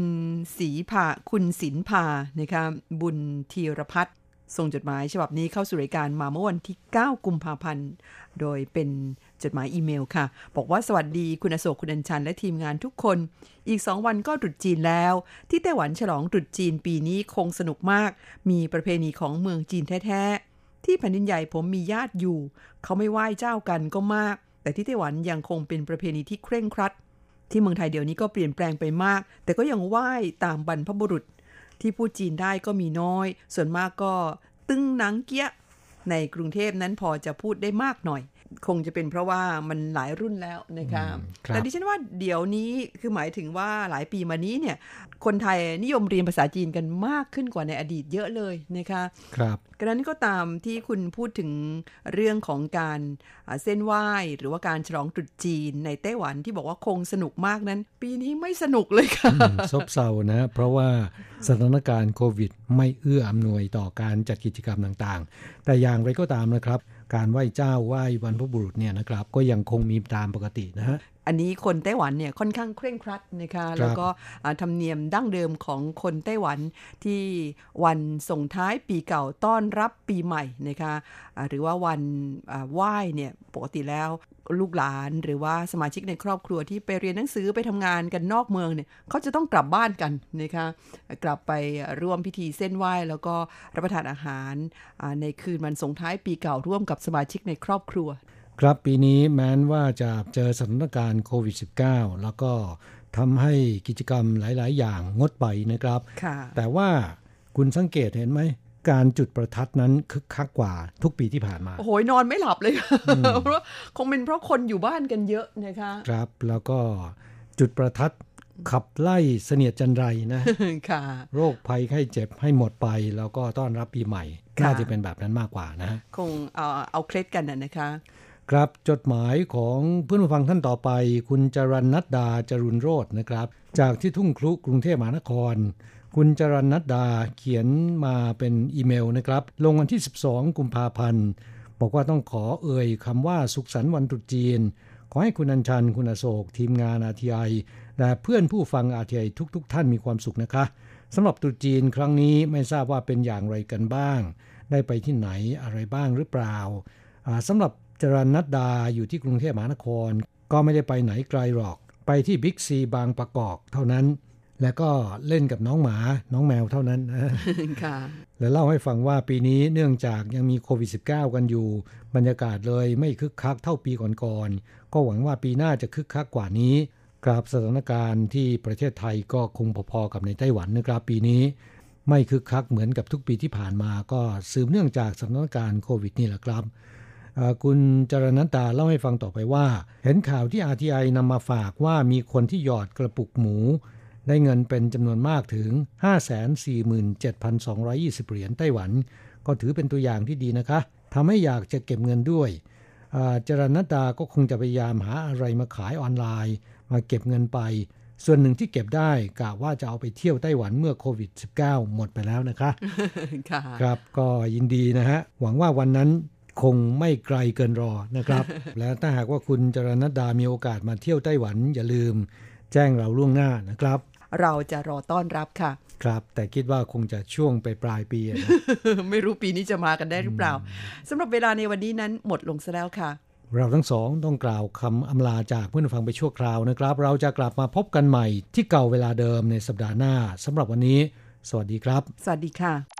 ศรีภาคุณศิลภานะคะบุญธีรพัฒน์ส่งจดหมายฉบับนี้เข้าสู่รายการมาเมื่อวันที่ 9 กุมภาพันธ์ โดยเป็น จดหมายอีเมลค่ะ บอกว่าสวัสดีคุณอโศกคุณอัญชันและทีมงานทุกคน อีกสองวันก็ตรุษจีนแล้ว ที่ไต้หวันฉลองตรุษจีนปีนี้คงสนุกมาก มีประเพณีของเมืองจีนแท้ๆ ที่แผ่นดินใหญ่ผมมีญาติอยู่ เขาไม่ไหว้เจ้ากันก็มาก แต่ที่ไต้หวันยังคงเป็นประเพณีที่เคร่งครัด ที่เมืองไทยเดี๋ยวนี้ก็เปลี่ยนแปลงไปมาก แต่ก็ยังไหว้ตามบรรพบุรุษ ที่พูดจีนได้ก็มีน้อย ส่วนมากก็ตึ้งหนังเกี้ยในกรุงเทพนั้นพอจะพูดได้มากหน่อย คงจะเป็นเพราะว่ามันหลายรุ่นแล้วนะคะแต่ดิฉันว่าเดี๋ยวนี้คือหมายถึงว่าหลายปีมานี้เนี่ยคนไทยนิยมเรียนภาษาจีนกันมากขึ้นกว่าในอดีตเยอะเลยนะคะครับกระนั้นก็ตามที่คุณพูดถึงเรื่องของการเส้นไหว้หรือว่าการฉลองตรุษจีนในไต้หวันที่บอกว่าคงสนุกมากนั้น ปีนี้ไม่สนุกเลยค่ะซบเซานะ เพราะว่าสถานการณ์โควิด ไม่เอื้ออำนวยต่อการจัดกิจกรรมต่างๆ แต่อย่างไรก็ตามนะครับ การไหว้เจ้าไหว้บรรพบุรุษเนี่ยนะครับก็ยังคงมีตามปกตินะฮะ อันนี้คนไต้หวันเนี่ยค่อนข้างเคร่งครัดนะคะแล้วก็ธรรมเนียมดั้งเดิมของคนไต้หวันที่วันส่งท้ายปีเก่าต้อนรับปีใหม่นะคะหรือว่าวันไหว้เนี่ยปกติแล้วลูกหลานหรือว่าสมาชิกในครอบครัวที่ไปเรียนหนังสือไปทำงานกันนอกเมืองเนี่ยเขาจะต้องกลับบ้านกันนะคะกลับไปร่วมพิธีเส้นไหว้ แล้วก็รับประทานอาหารในคืนวันส่งท้ายปีเก่าร่วมกับสมาชิกในครอบครัว ครับปีนี้แม้นว่าจะเจอสถานการณ์โควิด -19 แล้วก็ทำให้กิจกรรมหลาย ๆ อย่างงดไปนะครับ แต่ว่าคุณสังเกตเห็นไหม การจุดประทัดนั้นคึกคักกว่าทุกปีที่ผ่านมา โอ้โหนอนไม่หลับเลย เพราะคงเป็นเพราะคนอยู่บ้านกันเยอะนะคะ ครับแล้วก็จุดประทัดขับไล่เสนียดจันไรนะค่ะ โรคภัยไข้เจ็บให้หมดไป แล้วก็ต้อนรับปีใหม่ น่าจะเป็นแบบนั้นมากกว่านะ คงเอาเอาเคล็ดกันนะคะ ครับจดหมายของเพื่อนผู้ฟังท่านต่อไป คุณจรันนัดดาจรุนโรจนะครับ จากที่ทุ่งครุกรุงเทพมหานคร คุณจรันนัดดาเขียนมาเป็นอีเมลนะครับ ลงวันที่ 12 กุมภาพันธ์บอกว่าต้องขอเอ่ยคำว่าสุขสันต์วันตรุษจีน ขอให้คุณอัญชันคุณอโศก ทีมงานอาทีไอและเพื่อนผู้ฟังอาทีไอทุกๆทท่านมีความสุขนะคะสำหรับตรุษจีนครั้งนี้ไม่ทราบว่าเป็นอย่างไรกันบ้าง ได้ไปที่ไหนอะไรบ้างหรือเปล่าสำหรับ จรันนัดดาอยู่ที่กรุงเทพมหานคร ก็ไม่ได้ไปไหนไกลหรอก ไปที่บิ๊กซีบางประกอบเท่านั้น แล้วก็เล่นกับน้องหมาน้องแมวเท่านั้นค่ะและเล่าให้ฟังว่าปีนี้เนื่องจากยังมีโควิด -19 กันอยู่ บรรยากาศเลยไม่คึกคักเท่าปีก่อนๆก็หวังว่าปีหน้าจะคึกคักกว่านี้กราบสถานการณ์ที่ประเทศไทยก็คงพอๆกับในไต้หวันนะครับปีนี้ ไม่คึกคักเหมือนกับทุกปีที่ผ่านมาก็สืบเนื่องจากสถานการณ์โควิดนี่แหละครับ คุณจรนันตาเล่าให้ฟังต่อไปว่า เห็นข่าวที่ RTI นำมาฝากว่ามีคนที่หยอดกระปุกหมู ได้เงินเป็นจำนวนมากถึง 547,220 เหรียญไต้หวัน ก็ถือเป็นตัวอย่างที่ดีนะคะทำให้อยากจะเก็บเงินด้วยจรนันตาก็คงจะพยายามหาอะไรมาขายออนไลน์ มาเก็บเงินไป ส่วนหนึ่งที่เก็บได้กะว่าจะเอาไปเที่ยวไต้หวันเมื่อโควิด -19 หมดไปแล้วนะคะ ครับก็ยินดีนะฮะหวังว่าวันนั้น คงไม่ไกลเกินรอนะครับ และถ้าหากว่าคุณจรณดามีโอกาสมาเที่ยวไต้หวันอย่าลืม แจ้งเราล่วงหน้านะครับ เราจะรอต้อนรับค่ะ ครับ แต่คิดว่าคงจะช่วงไปปลายปีนะไม่รู้ปีนี้จะมากันได้หรือเปล่าสำหรับเวลาในวันนี้นั้นหมดลงซะแล้วค่ะเราทั้งสองต้องกล่าวคำอำลาจากเพื่อนฟังไปชั่วคราวนะครับ เราจะกลับมาพบกันใหม่ที่เก่าเวลาเดิมในสัปดาห์หน้าสำหรับวันนี้ สวัสดีครับ สวัสดีค่ะ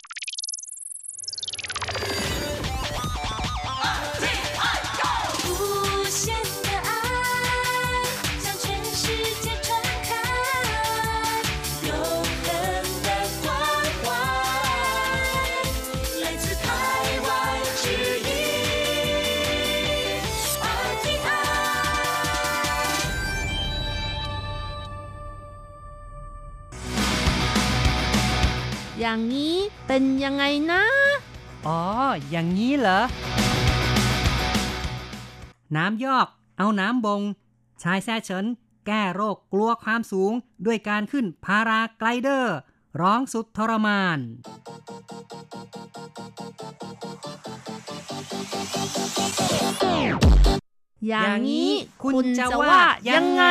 อย่างนี้เป็นยังไงนะ อ๋อ อย่างนี้เหรอ น้ำยอก เอาน้ำบง ชายแซ่เฉิน แก้โรคกลัวความสูงด้วยการขึ้นพาราไกลเดอร์ ร้องสุดทรมาน อย่างนี้คุณคุณจะจะว่าว่ายัยังงไง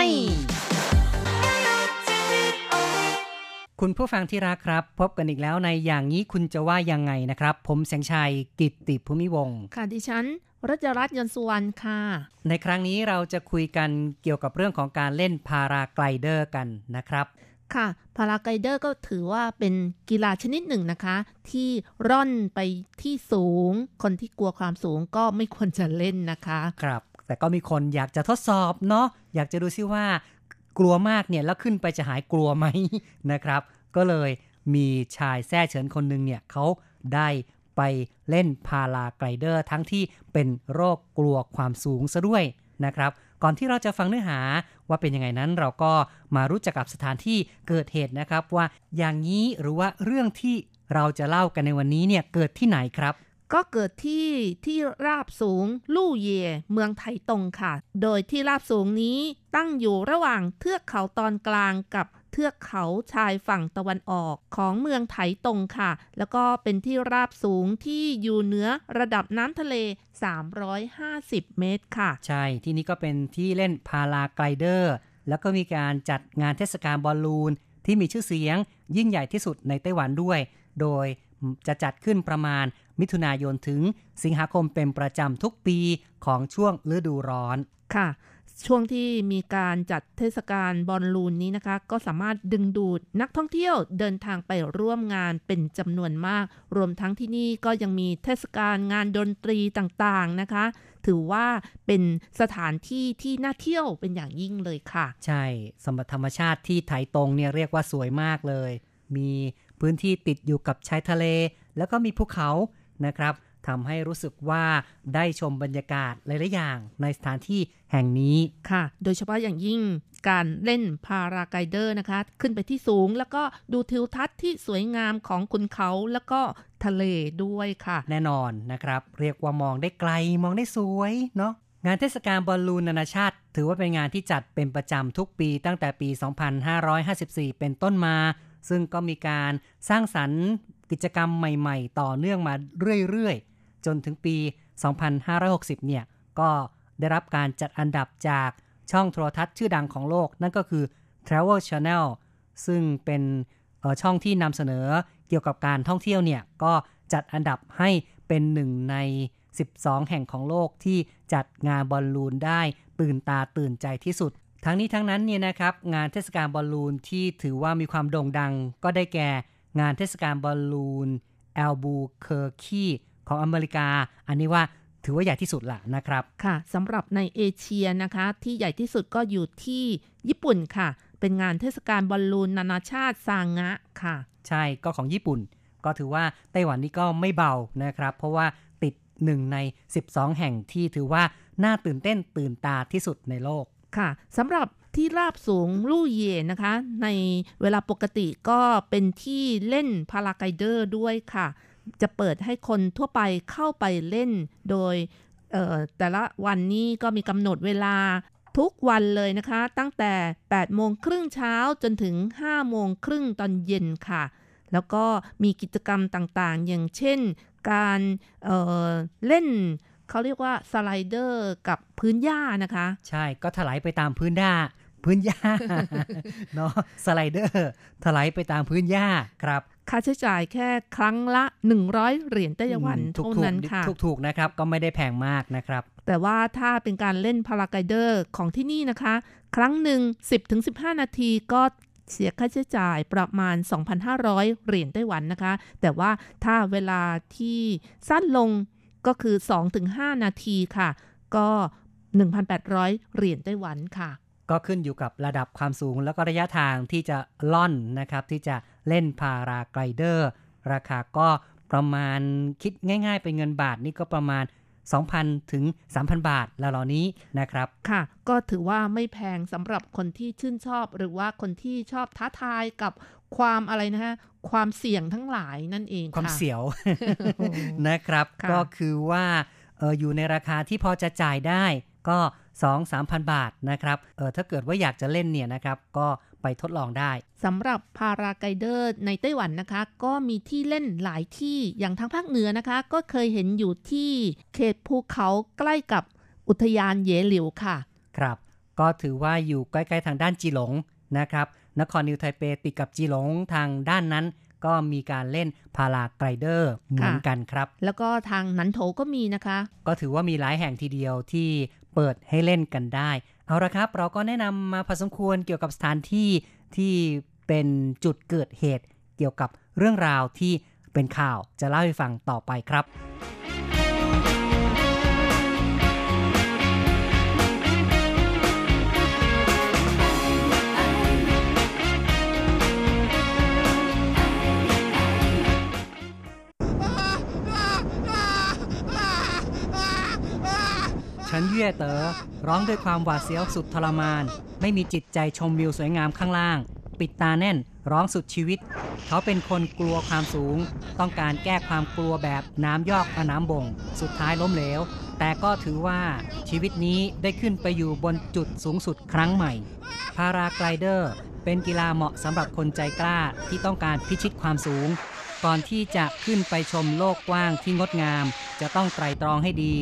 คุณผู้ฟังที่รักครับ พบกันอีกแล้วในอย่างนี้คุณจะว่ายังไงนะครับ ผมแสงชัยกิตติภูมิวงศ์ค่ะดิฉันรัชรัตน์ยนต์สุวรรณค่ะ ในครั้งนี้เราจะคุยกันเกี่ยวกับเรื่องของการเล่นพาราไกลเดอร์กันนะครับค่ะพาราไกลเดอร์ก็ถือว่าเป็นกีฬาชนิดหนึ่งนะคะ ที่ร่อนไปที่สูง คนที่กลัวความสูงก็ไม่ควรจะเล่นนะคะ ครับ แต่ก็มีคนอยากจะทดสอบเนาะอยากจะดูซิว่า กลัวมากเนี่ยแล้วขึ้นไปจะหายกลัวไหมนะครับ ก็เลยมีชายแท้เฉินคนหนึ่งเนี่ยเขาได้ไปเล่นพาราไกลเดอร์ ทั้งที่เป็นโรคกลัวความสูงซะด้วยนะครับ ก่อนที่เราจะฟังเนื้อหาว่าเป็นยังไงนั้นเราก็มารู้จักกับสถานที่เกิดเหตุนะครับ ว่าอย่างนี้หรือว่าเรื่องที่เราจะเล่ากันในวันนี้เนี่ยเกิดที่ไหนครับ ก็เกิดที่ที่ราบสูงลู่เย่เมืองไถตงค่ะ โดยที่ราบสูงนี้ตั้งอยู่ระหว่างเทือกเขาตอนกลางกับเทือกเขาชายฝั่งตะวันออกของเมืองไถตงค่ะ แล้วก็เป็นที่ราบสูงที่อยู่เหนือระดับน้ำทะเล 350 เมตรค่ะ ใช่ ที่นี่ก็เป็นที่เล่นพาราไกลเดอร์ แล้วก็มีการจัดงานเทศกาลบอลลูน ที่มีชื่อเสียงยิ่งใหญ่ที่สุดในไต้หวันด้วย โดยจะจัดขึ้นประมาณ มิถุนายนถึงสิงหาคมเป็นประจำทุกปีของช่วงฤดูร้อนค่ะ ช่วงที่มีการจัดเทศกาลบอลลูนนี้นะคะ ก็สามารถดึงดูดนักท่องเที่ยวเดินทางไปร่วมงานเป็นจำนวนมาก รวมทั้งที่นี่ก็ยังมีเทศกาลงานดนตรีต่างๆนะคะ ถือว่าเป็นสถานที่ที่น่าเที่ยวเป็นอย่างยิ่งเลยค่ะ ใช่สมบัติธรรมชาติที่ไถตรงเนี่ยเรียกว่าสวยมากเลย มีพื้นที่ติดอยู่กับชายทะเล แล้วก็มีภูเขา นะครับทำให้รู้สึกว่าได้ชมบรรยากาศหลาย ๆ อย่างในสถานที่แห่งนี้ค่ะ โดยเฉพาะอย่างยิ่งการเล่นพาราไกลเดอร์นะคะ ขึ้นไปที่สูงแล้วก็ดูทิวทัศน์ที่สวยงามของคุณเขาแล้วก็ทะเลด้วยค่ะ แน่นอนนะครับ เรียกว่ามองได้ไกลมองได้สวยเนาะงานเทศกาลบอลลูนนานาชาติ ถือว่าเป็นงานที่จัดเป็นประจำทุกปีตั้งแต่ปี 2554 เป็นต้นมา ซึ่งก็มีการสร้างสรรค์ กิจกรรมใหม่ๆ ต่อเนื่องมาเรื่อยๆ จนถึงปี 2560 เนี่ย ก็ได้รับการจัดอันดับจากช่องโทรทัศน์ชื่อดังของโลก นั่นก็คือ Travel Channel ซึ่งเป็นช่องที่นำเสนอเกี่ยวกับการท่องเที่ยวเนี่ย ก็จัดอันดับให้เป็นหนึ่งใน 12 แห่งของโลกที่จัดงานบอลลูนได้ตื่นตาตื่นใจที่สุด ทั้งนี้ทั้งนั้นเนี่ยนะครับ งานเทศกาลบอลลูนที่ถือว่ามีความโด่งดังก็ได้แก่ งานเทศกาลบอลลูน Albuquerqueของอเมริกา อันนี้ว่าถือว่าใหญ่ที่สุดละนะครับ ค่ะสำหรับในเอเชียนะคะ ที่ใหญ่ที่สุดก็อยู่ที่ญี่ปุ่นค่ะ เป็นงานเทศกาลบอลลูนนานาชาติซางะค่ะ ใช่ก็ของญี่ปุ่น ก็ถือว่าไต้หวันนี่ก็ไม่เบานะครับ เพราะว่าติดหนึ่งใน 12 แห่งที่ถือว่าน่าตื่นเต้นตื่นตาที่สุดในโลกค่ะสำหรับ ที่ราบสูงลู่เย่นะคะ ในเวลาปกติก็เป็นที่เล่นพาราไกลเดอร์ด้วยค่ะ จะเปิดให้คนทั่วไปเข้าไปเล่นโดยแต่ละวันนี้ก็มีกำหนดเวลาทุกวันเลยนะคะ ตั้งแต่ 8 โมงครึ่งเช้าจนถึง 5 โมงครึ่งตอนเย็นค่ะ แล้วก็มีกิจกรรมต่างๆ อย่างเช่นการเล่นเขาเรียกว่า slider กับพื้นหญ้านะคะ ใช่ก็ไถลไปตามพื้นหญ้า พื้นหญ้าเนาะ sliderไถลไปตามพื้นหญ้าครับ ค่าใช้จ่ายแค่ครั้งละ 100 เหรียญไต้หวันถูกเท่าถูกนั้นค่ะ ถูกถูกนะครับ ก็ไม่ได้แพงมากนะครับ แต่ว่าถ้าเป็นการเล่นพาราไกเดอร์ของที่นี่นะคะ ครั้งหนึ่ง10-15 นาทีก็เสียค่าใช้จ่ายประมาณ 2,500 เหรียญไต้หวันนะคะ แต่ว่าถ้าเวลาที่สั้นลงก็คือ 2-5 นาทีค่ะ ก็ 1,800 เหรียญไต้หวันค่ะ ก็ขึ้นอยู่กับระดับความสูงแล้วก็ระยะทางที่จะล่อนนะครับ ที่จะเล่นพาราไกลเดอร์ ราคาก็ประมาณคิดง่าย ๆ เป็นเงินบาทนี่ก็ประมาณ 2,000 ถึง 3,000 บาทแล้วเหล่านี้นะครับ ค่ะ ก็ถือว่าไม่แพงสำหรับคนที่ชื่นชอบ หรือว่าคนที่ชอบท้าทายกับความอะไรนะฮะความเสี่ยงทั้งหลายนั่นเองความค่ะเสียวโอ้นะครับค่ะก็คือว่าเอออยู่ในราคาที่พอจะจ่ายได้ ก็ 2 3 0 0 0 บาทนะครับเออถ้าเกิดว่าอยากจะเล่นเนี่ยนะครับก็ไปทดลองได้สำหรับพาราไกเดอร์ในไต้หวันนะคะ ก็มีที่เล่นหลายที่อย่างทางภาคเหนือนะคะ ก็เคยเห็นอยู่ที่เขตภูเขาใกล้กับอุทยานเยหลิวค่ะครับก็ถือว่าอยู่ใกล้ๆทางด้านจีหลงนะครับนครนิวไทเปติดกับจีหลงทางด้านนั้นก็มีการเล่นพาราไกลเดอร์เหมือนกันครับ แล้วก็ทางนันโถก็มีนะคะ ก็ถือว่ามีหลายแห่งทีเดียวที่ เปิดให้เล่นกันได้ เอาละครับ เราก็แนะนำมาพอสมควรเกี่ยวกับสถานที่ที่เป็นจุดเกิดเหตุ เกี่ยวกับเรื่องราวที่เป็นข่าวจะเล่าให้ฟังต่อไปครับ ฉันเย่เต๋อร้องด้วยความหวาดเสียวสุดทรมาน ไม่มีจิตใจชมวิวสวยงามข้างล่าง ปิดตาแน่น ร้องสุดชีวิต เขาเป็นคนกลัวความสูง ต้องการแก้ความกลัวแบบน้ำยอกกับน้ำบ่ง สุดท้ายล้มเหลว แต่ก็ถือว่าชีวิตนี้ได้ขึ้นไปอยู่บนจุดสูงสุดครั้งใหม่ พาราไกลเดอร์ เป็นกีฬาเหมาะสำหรับคนใจกล้าที่ต้องการพิชิตความสูง ก่อนที่จะขึ้นไปชมโลกกว้างที่งดงาม จะต้องไตรตรองให้ดี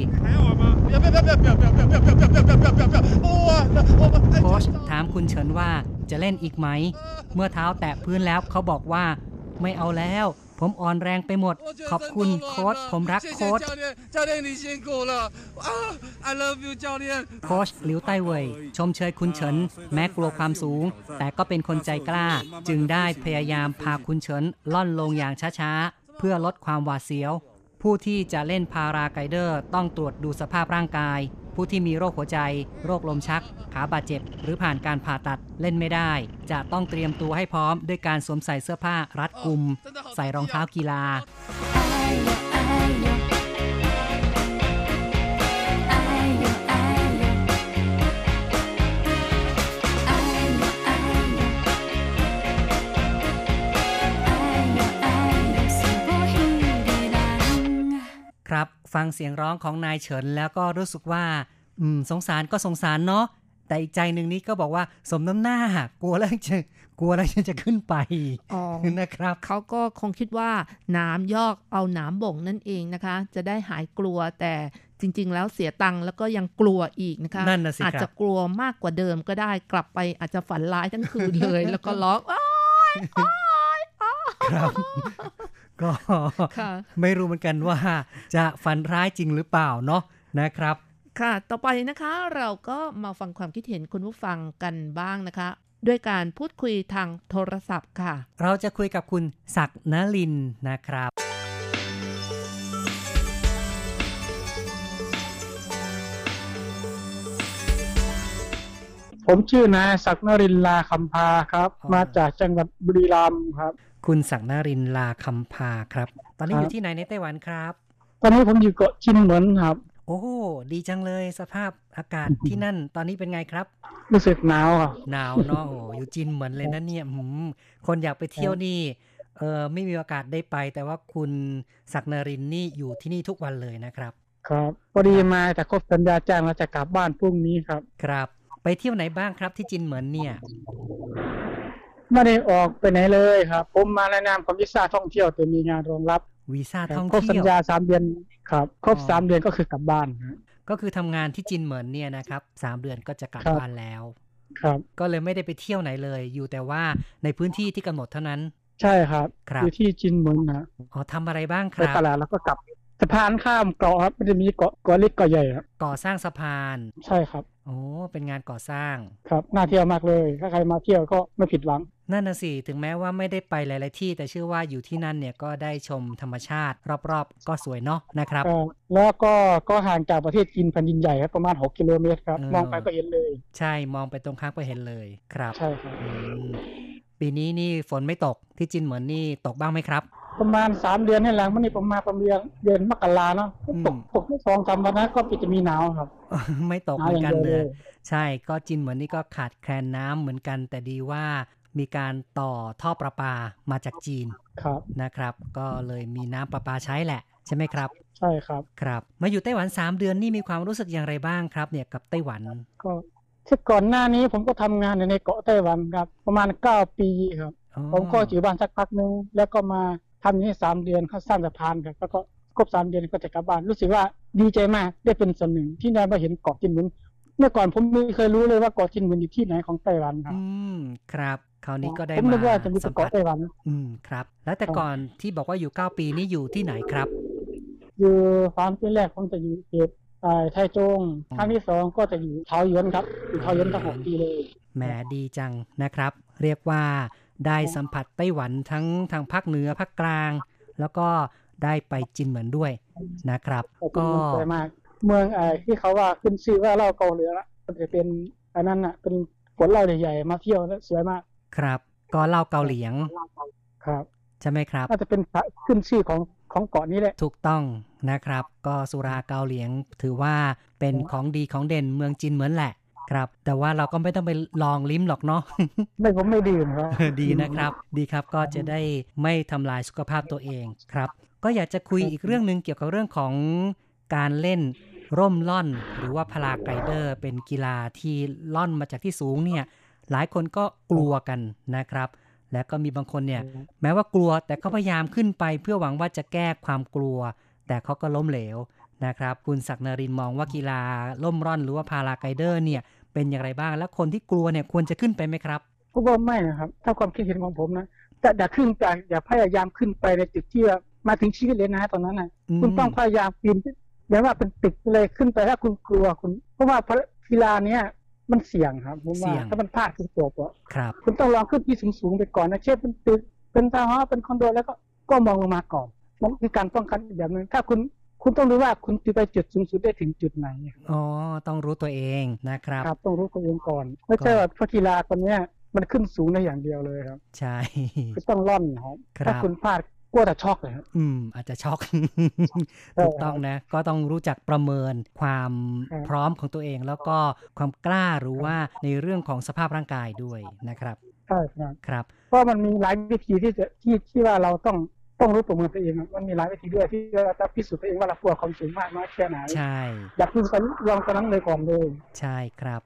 โค้ชถามคุณเฉินว่าจะเล่นอีกไหม เมื่อเท้าแตะพื้นแล้วเขาบอกว่าไม่เอาแล้ว ผมอ่อนแรงไปหมด ขอบคุณโค้ชผมรักโค้ชโค้ชหลิวไต้เว่ยชมเชยคุณเฉิน แม้กลัวความสูง แต่ก็เป็นคนใจกล้า จึงได้พยายามพาคุณเฉินล่อนลงอย่างช้าๆ เพื่อลดความหวาดเสียว ผู้ที่จะเล่นพาราไกเดอร์ ต้องตรวจดูสภาพร่างกาย ผู้ที่มีโรคหัวใจ โรคลมชัก ขาบาดเจ็บ หรือผ่านการผ่าตัดเล่นไม่ได้ จะต้องเตรียมตัวให้พร้อมด้วยการสวมใส่เสื้อผ้ารัดกุม ใส่รองเท้ากีฬา ฟังเสียงร้องของนายเฉินแล้วก็รู้สึกว่า อืม สงสารก็สงสารเนาะแต่อีกใจหนึ่งนี้ก็บอกว่าสมน้ำหน้ากลัวแล้วจะกลัวแล้วจะขึ้นไปอ๋อนะครับ เขาก็คงคิดว่าน้ำยอกเอาน้ำบ่งนั่นเองนะคะ จะได้หายกลัวแต่จริง ๆ แล้วเสียตังค์แล้วก็ยังกลัวอีกนะคะนั่นน่ะสิครับอาจจะกลัวมากกว่าเดิมก็ได้กลับไปอาจจะฝันร้ายทั้งคืนเลย แล้วก็ร้องอ้าวครับก็ค่ะไม่รู้เหมือนกันว่าจะฝันร้ายจริงหรือเปล่าเนาะนะครับ ค่ะ ต่อไปนะคะเราก็มาฟังความคิดเห็นคุณผู้ฟังกันบ้างนะคะ ด้วยการพูดคุยทางโทรศัพท์ค่ะ เราจะคุยกับคุณศักดิ์นลินนะครับผมชื่อนายศักดิ์นรินทร์ลาคำพาครับอ๋อมาจากจังหวัดบุรีรัมย์ครับ คุณศักดิ์นรินทร์ลาคำพาครับ ตอนนี้ครับอยู่ที่ไหนในไต้หวันครับ ตอนนี้ผมอยู่เกาะชินเหมือนครับ โอ้โหดีจังเลยสภาพอากาศที่นั่น ตอนนี้เป็นไงครับ รู้สึกหนาวครับหนาวเนาะโอ้โหอยู่จินเหมือนเลยนะเนี่ยหืมคนอยากไปเที่ยวนี่เออไม่มีโอกาสได้ไป แต่ว่าคุณศักดิ์นรินทร์นี่อยู่ที่นี่ทุกวันเลยนะครับ ครับพอดีมาแต่ครบสัญญาจ้างแล้วจะกลับบ้านพรุ่งนี้ครับ ครับ ไปเที่ยวไหนบ้างครับที่จินเหมือนเนี่ย ไม่ได้ออกไปไหนเลยครับ ผมมาในนามของวิซ่าท่องเที่ยวแต่มีงานรองรับวีซ่าครับท่องครบสัญเที่ยวญาสามเดือนครับครบอ๋อสามเดือนก็คือกลับบ้านครับก็คือทำงานที่จินเหมือนเนี่ยนะครับสามเดือนก็จะกลับครับบ้านแล้ว ครับ ก็เลยไม่ได้ไปเที่ยวไหนเลย อยู่แต่ว่าในพื้นที่ที่กำหนดเท่านั้น ใช่ครับ ครับอยู่ที่จินเหมือนนะอ๋อทำอะไรบ้างคไปรับตลาดแล้วก็กลับสะพานข้ามเกาะครับ มันจะมีเกาะเกาะเล็กเกาะใหญ่ครับก่อสร้างสะพานใช่ครับ โอ้เป็นงานก่อสร้าง ครับน่าเที่ยวมากเลย ถ้าใครมาเที่ยวก็ไม่ผิดหวัง นั่นน่ะสิ ถึงแม้ว่าไม่ได้ไปหลาย ๆ ที่ แต่เชื่อว่าอยู่ที่นั่นเนี่ยก็ได้ชมธรรมชาติ รอบ ๆ ก็สวยเนาะนะครับเอ่อแล้วก็ก็ห่างจากประเทศจีนแผ่นดินใหญ่ครับประมาณ 6 กิโลเมตรครับเออมองไปก็เห็นเลย ใช่มองไปตรงข้ามก็เห็นเลยครับใช่ครับ อืมปีนี้นี่ฝนไม่ตกที่จินเหมือนนี่ตกบ้างไหมครับ ประมาณ3เดือนนี่แหละมันนี่ประมาณประมาณเดือนมกราเนาะอืมตกตกไม่สองสามวันนะก็ปิดจะมีหนาวครับ ไม่ตกหเหนาวมืออย่างนกันเดียวเลเลยยใช่ก็จินเหมือนนี่ก็ขาดแคลนน้ำเหมือนกัน แต่ดีว่ามีการต่อท่อประปามาจากจีนครับนะครับ ก็เลยมีน้ำประปาใช้แหละ ใช่ไหมครับ ใช่ครับครับ มาอยู่ไต้หวัน3เดือนนี่มีความรู้สึกอย่างไรบ้างครับ เนี่ยกับไต้หวันก็ที่ก่อนหน้านี้ผมก็ทำงานอยู่ในเกาะไต้หวันครับ ประมาณ9ปีครับอ๋อผมก็อยู่บ้านสักพักหนึงแล้วก็มา ทำอย่างนี้สามเดือนเขาสร้างสะพานครับแล้วก็ครบสามเดือนก็จะกลับบ้านรู้สึกว่าดีใจมากได้เป็นส่วนหนึ่งที่ได้มาเห็นเกาะจินหมุนเมื่อก่อนผมไม่เคยรู้เลยว่าเกาะจินหมุนอยู่ที่ไหนของไต้หวันครับ อืมครับคราวนี้ก็ได้ผมมานึกว่าจะมีแต่สัมผัเกาะสไต้หวัน อืมครับ แล้วแต่ก่อนที่บอกว่าอยู่9ปีนี่อยู่ที่ไหนครับ อยู่ฟาร์มที่แรกผมจะอยู่เขตเอ่อไทจงอืมครั้งที่สองก็จะอยู่เทาหยวนครับอยู่เทาหยวนตั้งหกปีเลยแหมดีจังนะครับ เรียกว่า ได้สัมผัสไต้หวันทั้งทางภาคเหนือภาคกลาง แล้วก็ได้ไปจินเหมือนด้วยนะครับ ก็ก็สวยมากเมืองไอ้ที่เขาว่าขึ้นชื่อว่าเหล้าเกาเหลือละมันจะเป็นอันนั้นอะ เป็นขวดเหล้าใหญ่ๆมาเที่ยวแล้วสวยมาก ครับ ก็เล่าเกาเหลียงครับใช่ไหมครับน่าจะเป็นพระขึ้นชื่อของของเกาะนี้แหละถูกต้องนะครับ ก็สุราเกาเหลียงถือว่าเป็นของดีของเด่นเมืองจีนเหมือนแหละ ครับ แต่ว่าเราก็ไม่ต้องไปลองลิ้มหรอกเนาะไม่ผมไม่ดื่มครับดีนะครับ ดีครับก็จะได้ไม่ทำลายสุขภาพตัวเองครับ ก็อยากจะคุยอีกเรื่องหนึ่งเกี่ยวกับเรื่องของการเล่นร่มล่อน หรือว่าพลาไกเดอร์ เป็นกีฬาที่ล่อนมาจากที่สูงเนี่ย หลายคนก็กลัวกันนะครับ และก็มีบางคนเนี่ย แม้ว่ากลัวแต่เขาพยายามขึ้นไปเพื่อหวังว่าจะแก้ความกลัว แต่เขาก็ล้มเหลวนะครับ คุณศักดิ์นรินทร์มองว่ากีฬาร่มร่อนหรือว่า paraglider เนี่ย เป็นอย่างไรบ้าง และคนที่กลัวเนี่ยควรจะขึ้นไปไหมครับก็ว่าไม่นะครับ ถ้าความคิดเห็นของผมนะแต่อย่าขึ้นไปอย่าพยายามขึ้นไปในจุดที่ว่ามาถึงชีวิตเลยนะฮะตอนนั้นนะอืมคุณต้องพยายามปีนอย่างว่าเป็นตึกเลยขึ้นไปถ้าคุณกลัวคุณ เพราะว่ากีฬาเนี้ยมันเสี่ยงครับผมว่าถ้ามันพลาดคือจบอะครับ คุณต้องลองขึ้นที่สูงๆไปก่อนนะเช่นเป็นตึกเป็นทาวน์เฮาส์เป็นคอนโดแล้วก็ก็มองลงมาก่อนมันคือการป้องกันอีกแบบหนึงถ้าคุณ คุณต้องรู้ว่าคุณจะไปจุดสูงสุดได้ถึงจุดไหนอ๋อต้องรู้ตัวเองนะครับครับ ต้องรู้ตัวเองก่อนไม่ใช่ว่าเพราะกีฬาคนเนี้ยมันขึ้นสูงได้อย่างเดียวเลยครับ ใช่คือต้องล่อนครับครับถ้าคุณพลาดกลัวแต่ช็อกเลยครับอืม อาจจะช็อกใช่ถูกต้องนะ ก็ต้องรู้จักประเมินความครับพร้อมของตัวเอง แล้วก็ความกล้าหรือว่าในเรื่องของสภาพร่างกายด้วยนะครับใช่ครับครับ เพราะมันมีหลายวิธีที่จะที่ที่ว่าเราต้อง ต้องรู้ประเมินตัวเองอะมันมีหลายวิธีด้วยที่เราจะพิสูจน์ตัวเองว่าเรากลัวความสูงมากน้อยแค่ไหนใช่อยากพิสูจน์ลองตอนนั้นเลยก่อนเลยใช่ครับ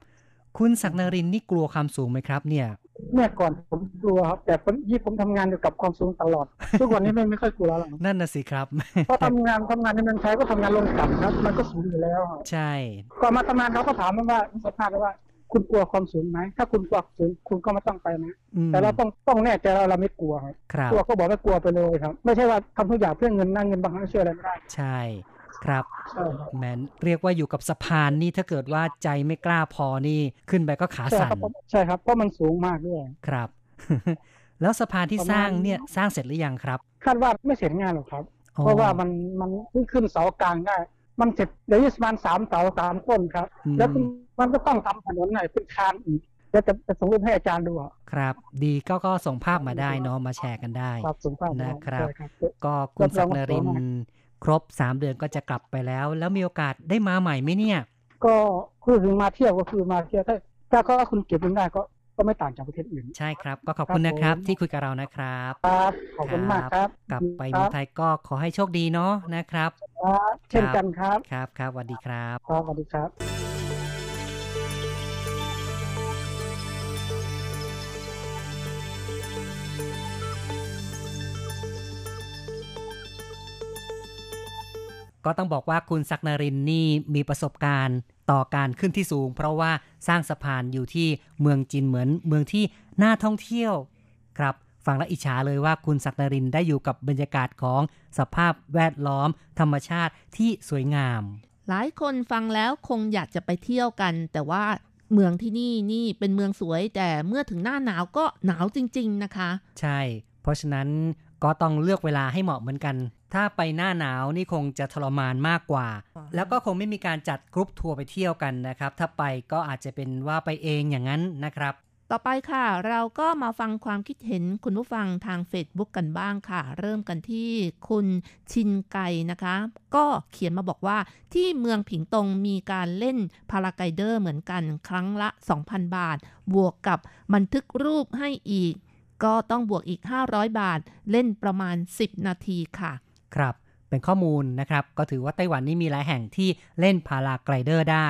คุณศักดิ์นรินทร์นี่กลัวความสูงไหมครับ เนี่ยเมื่อก่อนผมกลัวครับ แต่ผมยี่ผมทำงานอยู่กับความสูงตลอด ทุกวันนี้ไม่ไม่ค่อยกลัวแล้วนั่นน่ะสิครับเพราะทำงานทำงานในเมืองไทยก็ทำงานลงต่ำครับ มันก็สูงอยู่แล้วครับใช่ก่อนมาทำงานเขาก็ถามว่าสัมภาษณ์ว่า คุณกลัวความสูงไหมถ้าคุณกลัวสูงคุณก็ไม่ต้องไปนะอืมแต่เราต้องต้องแน่ใจว่าเราไม่กลัวครับครับกลัวก็บอกไม่กลัวไปเลยครับ ไม่ใช่ว่าทำทุกอย่างเพื่อเงินนั่งเงินบางครั้งช่วยอะไรไม่ได้ใช่ครับใช่ครับแมนเรียกว่าอยู่กับสะพานนี่ถ้าเกิดว่าใจไม่กล้าพอนี่ขึ้นไปก็ขาใช่สั่นครับผมใช่ครับเพราะมันสูงมากด้วยครับ แล้วสะพานที่ประมาณสร้างเนี่ยสร้างเสร็จหรือยังครับ คาดว่าไม่เสร็จงานหรอกครับอ๋อเพราะว่ามันมันเพิ่งขึ้นเสากลางได้ มันเสร็จเดี๋ยวประมาณสามเสาสามต้นครับอืมแล้ว มันก็ต้องทำถนนหน่อยเป็นคานอีกเดี๋ยวจะจะส่งรูปให้อาจารย์ดูอะครับ ดีก็ก็ส่งภาพมาได้เนาะมาแชร์กันได้ครับสูงภาพนะครับใช่ครับ ก็คุณศักดิ์นรินทร์ครบ3เดือนก็จะกลับไปแล้ว แล้วมีโอกาสได้มาใหม่ไหมเนี่ย ก็คือถึงมาเที่ยวก็คือมาเที่ยวถ้าถ้าก็คุณเก็บเงินได้ก็ก็ไม่ต่างจากประเทศอื่น ใช่ครับ ก็ขอบคุณครับนะครับผมที่คุยกับเรานะครับครับขอบคุณมากครับ กลับไปคเมืรัอบงไทยก็ขอให้โชคดีเนาะนะครับครับเช่นกันครับครับครับสวัสดีครับครับสวัสดีครับ กก็ต้องบอกว่าคุณศักนรินทร์นี่มีประสบการณ์ต่อการขึ้นที่สูง เพราะว่าสร้างสะพานอยู่ที่เมืองจีนเหมือนเมืองที่น่าท่องเที่ยวครับฟังแล้วอิจฉาเลยว่าคุณศักนรินทร์ได้อยู่กับบรรยากาศของสภาพแวดล้อม ธรรมชาติที่สวยงาม หลายคนฟังแล้วคงอยากจะไปเที่ยวกัน แต่ว่าเมืองที่นี่นี่เป็นเมืองสวย แต่เมื่อถึงหน้าหนาวก็หนาวจริง ๆ นะคะ ใช่ เพราะฉะนั้นก็ต้องเลือกเวลาให้เหมาะเหมือนกัน ถ้าไปหน้าหนาวนี่คงจะทรมานมากกว่า แล้วก็คงไม่มีการจัดกรุ๊ปทัวร์ไปเที่ยวกันนะครับ ถ้าไปก็อาจจะเป็นว่าไปเองอย่างนั้นนะครับ ต่อไปค่ะ เราก็มาฟังความคิดเห็นคุณผู้ฟังทาง Facebook กันบ้างค่ะ เริ่มกันที่คุณชินไก่นะคะ ก็เขียนมาบอกว่าที่เมืองผิงตงมีการเล่นพาราไกเดอร์เหมือนกันครั้งละ 2,000 บาท บวกกับบันทึกรูปให้อีก ก็ต้องบวกอีก 500 บาท เล่นประมาณ 10 นาทีค่ะ ครับ เป็นข้อมูลนะครับ ก็ถือว่าไต้หวันนี่มีหลายแห่งที่เล่นพาราไกลเดอร์ได้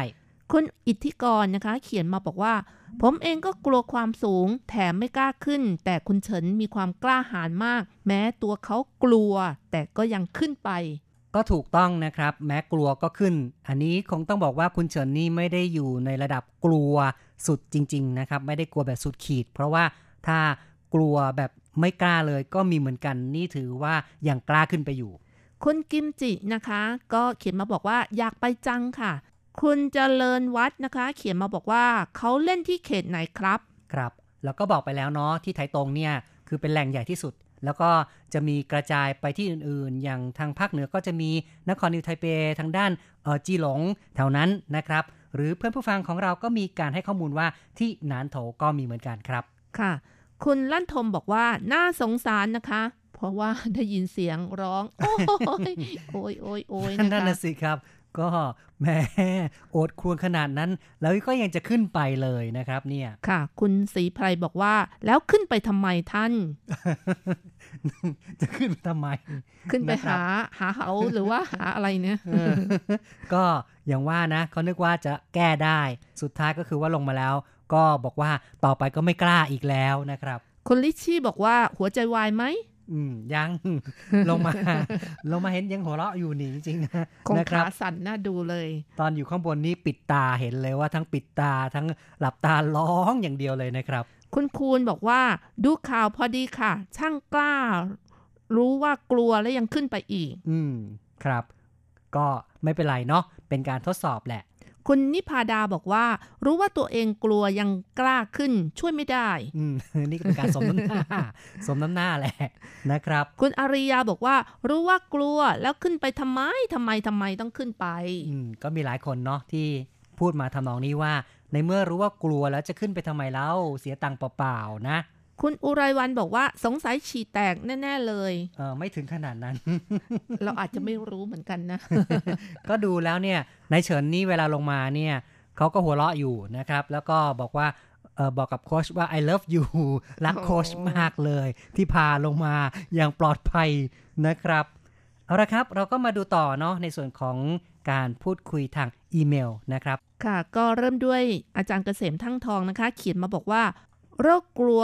คุณอิทธิกรนะคะ เขียนมาบอกว่า ผมเองก็กลัวความสูง แถมไม่กล้าขึ้น แต่คุณเฉินมีความกล้าหาญมาก แม้ตัวเขากลัว แต่ก็ยังขึ้นไปก็ถูกต้องนะครับ แม้กลัวก็ขึ้น อันนี้คงต้องบอกว่าคุณเฉินนี่ไม่ได้อยู่ในระดับกลัวสุดจริง ๆ นะครับ ไม่ได้กลัวแบบสุดขีด เพราะว่าถ้ากลัวแบบ ไม่กล้าเลยก็มีเหมือนกันนี่ถือว่ายังกล้าขึ้นไปอยู่ คุณกิมจินะคะ ก็เขียนมาบอกว่าอยากไปจังค่ะ คุณเจริญวัดนะคะ เขียนมาบอกว่าเขาเล่นที่เขตไหนครับครับแล้วก็บอกไปแล้วเนาะที่ไทตรงเนี่ยคือเป็นแหล่งใหญ่ที่สุด แล้วก็จะมีกระจายไปที่อื่นๆ อย่างทางภาคเหนือก็จะมีนครนิวไทเปทางด้านเออจีหลงแถวนั้นนะครับ หรือเพื่อนผู้ฟังของเราก็มีการให้ข้อมูลว่าที่หนานโถก็มีเหมือนกันครับค่ะ คุณลั่นทมบอกว่าน่าสงสารนะคะ เพราะว่าได้ยินเสียงร้อง โอ้ยโอ้ยโอ้ยโอ้ยนั่นะนคะน่ะสิครับก็แหม่โอดครวญขนาดนั้น แล้วก็ยังจะขึ้นไปเลยนะครับ เนี่ย ค่ะ คุณศรีไพรบอกว่า แล้วขึ้นไปทำไมท่าน จะขึ้นไปทำไม ขึ้นไปนะครับหาหาเขาหรือว่าหาอะไรเนี่ยเออก็อย่างว่านะเขานึกว่าจะแก้ได้ สุดท้ายก็คือว่าลงมาแล้ว ก็บอกว่าต่อไปก็ไม่กล้าอีกแล้วนะครับ คุณลิชชี่บอกว่าหัวใจวายไหมอืมยังลงมา ลงมาเห็นยังหัวเราะอยู่นี่จริงๆนะคงนะครัขาบสั่นน่าดูเลย ตอนอยู่ข้างบนนี้ปิดตาเห็นเลยว่าทั้งปิดตาทั้งหลับตาร้องอย่างเดียวเลยนะครับ คุณคูณบอกว่าดูข่าวพอดีค่ะ ช่างกล้า รู้ว่ากลัวและยังขึ้นไปอีก อืมครับ ก็ไม่เป็นไรเนาะเป็นการทดสอบแหละ คุณนิพาดาบอกว่า รู้ว่าตัวเองกลัวยังกล้าขึ้นช่วยไม่ได้อืมนี่ก็เป็นการสมน้ำหน้า สมน้ำหน้าแหละนะครับ คุณอาริยาบอกว่า รู้ว่ากลัวแล้วขึ้นไปทำไมทำไมทำไมต้องขึ้นไปอืมก็มีหลายคนเนาะที่พูดมาทำนองนี้ว่า ในเมื่อรู้ว่ากลัวแล้วจะขึ้นไปทำไมเล่าเสียตังค์เปล่าๆนะ คุณอุไรวันบอกว่าสงสัยฉี่แตกแน่ ๆ เลยเออไม่ถึงขนาดนั้น เราอาจจะไม่รู้เหมือนกันนะ ก็ดูแล้วเนี่ยนายเฉินนี่เวลาลงมาเนี่ยเขาก็หัวเราะอยู่นะครับ แล้วก็บอกว่าเออบอกกับโค้ชว่า I love you รักโค้ชมากเลย ที่พาลงมาอย่างปลอดภัยนะครับ เอาละครับเราก็มาดูต่อเนาะในส่วนของการพูดคุยทางอีเมลนะครับ ค่ะ ก็เริ่มด้วยอาจารย์เกษมทั้งทองนะคะ เขียนมาบอกว่า โรคกลัว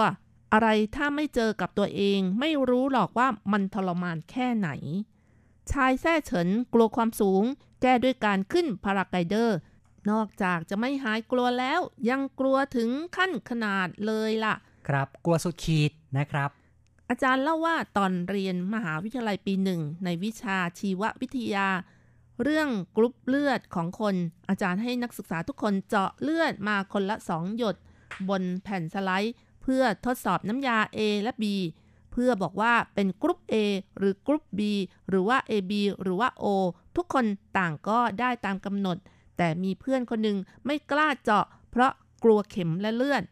อะไรถ้าไม่เจอกับตัวเองไม่รู้หรอกว่ามันทรมานแค่ไหน ชายแท้เฉินกลัวความสูง แก้ด้วยการขึ้นพาราไกเดอร์ นอกจากจะไม่หายกลัวแล้ว ยังกลัวถึงขั้นขนาดเลยล่ะ ครับกลัวสุดขีดนะครับ อาจารย์เล่าว่าตอนเรียนมหาวิทยาลัยปีหนึ่งในวิชาชีววิทยา เรื่องกรุ๊ปเลือดของคน อาจารย์ให้นักศึกษาทุกคนเจาะเลือดมาคนละสองหยด บนแผ่นสไลด์ เพื่อทดสอบน้ำยา A และ B เพื่อบอกว่าเป็นกรุ๊ป A หรือกรุ๊ป B หรือว่า AB หรือว่า O ทุกคนต่างก็ได้ตามกำหนด แต่มีเพื่อนคนหนึ่งไม่กล้าเจาะ เพราะกลัวเข็มและเลือด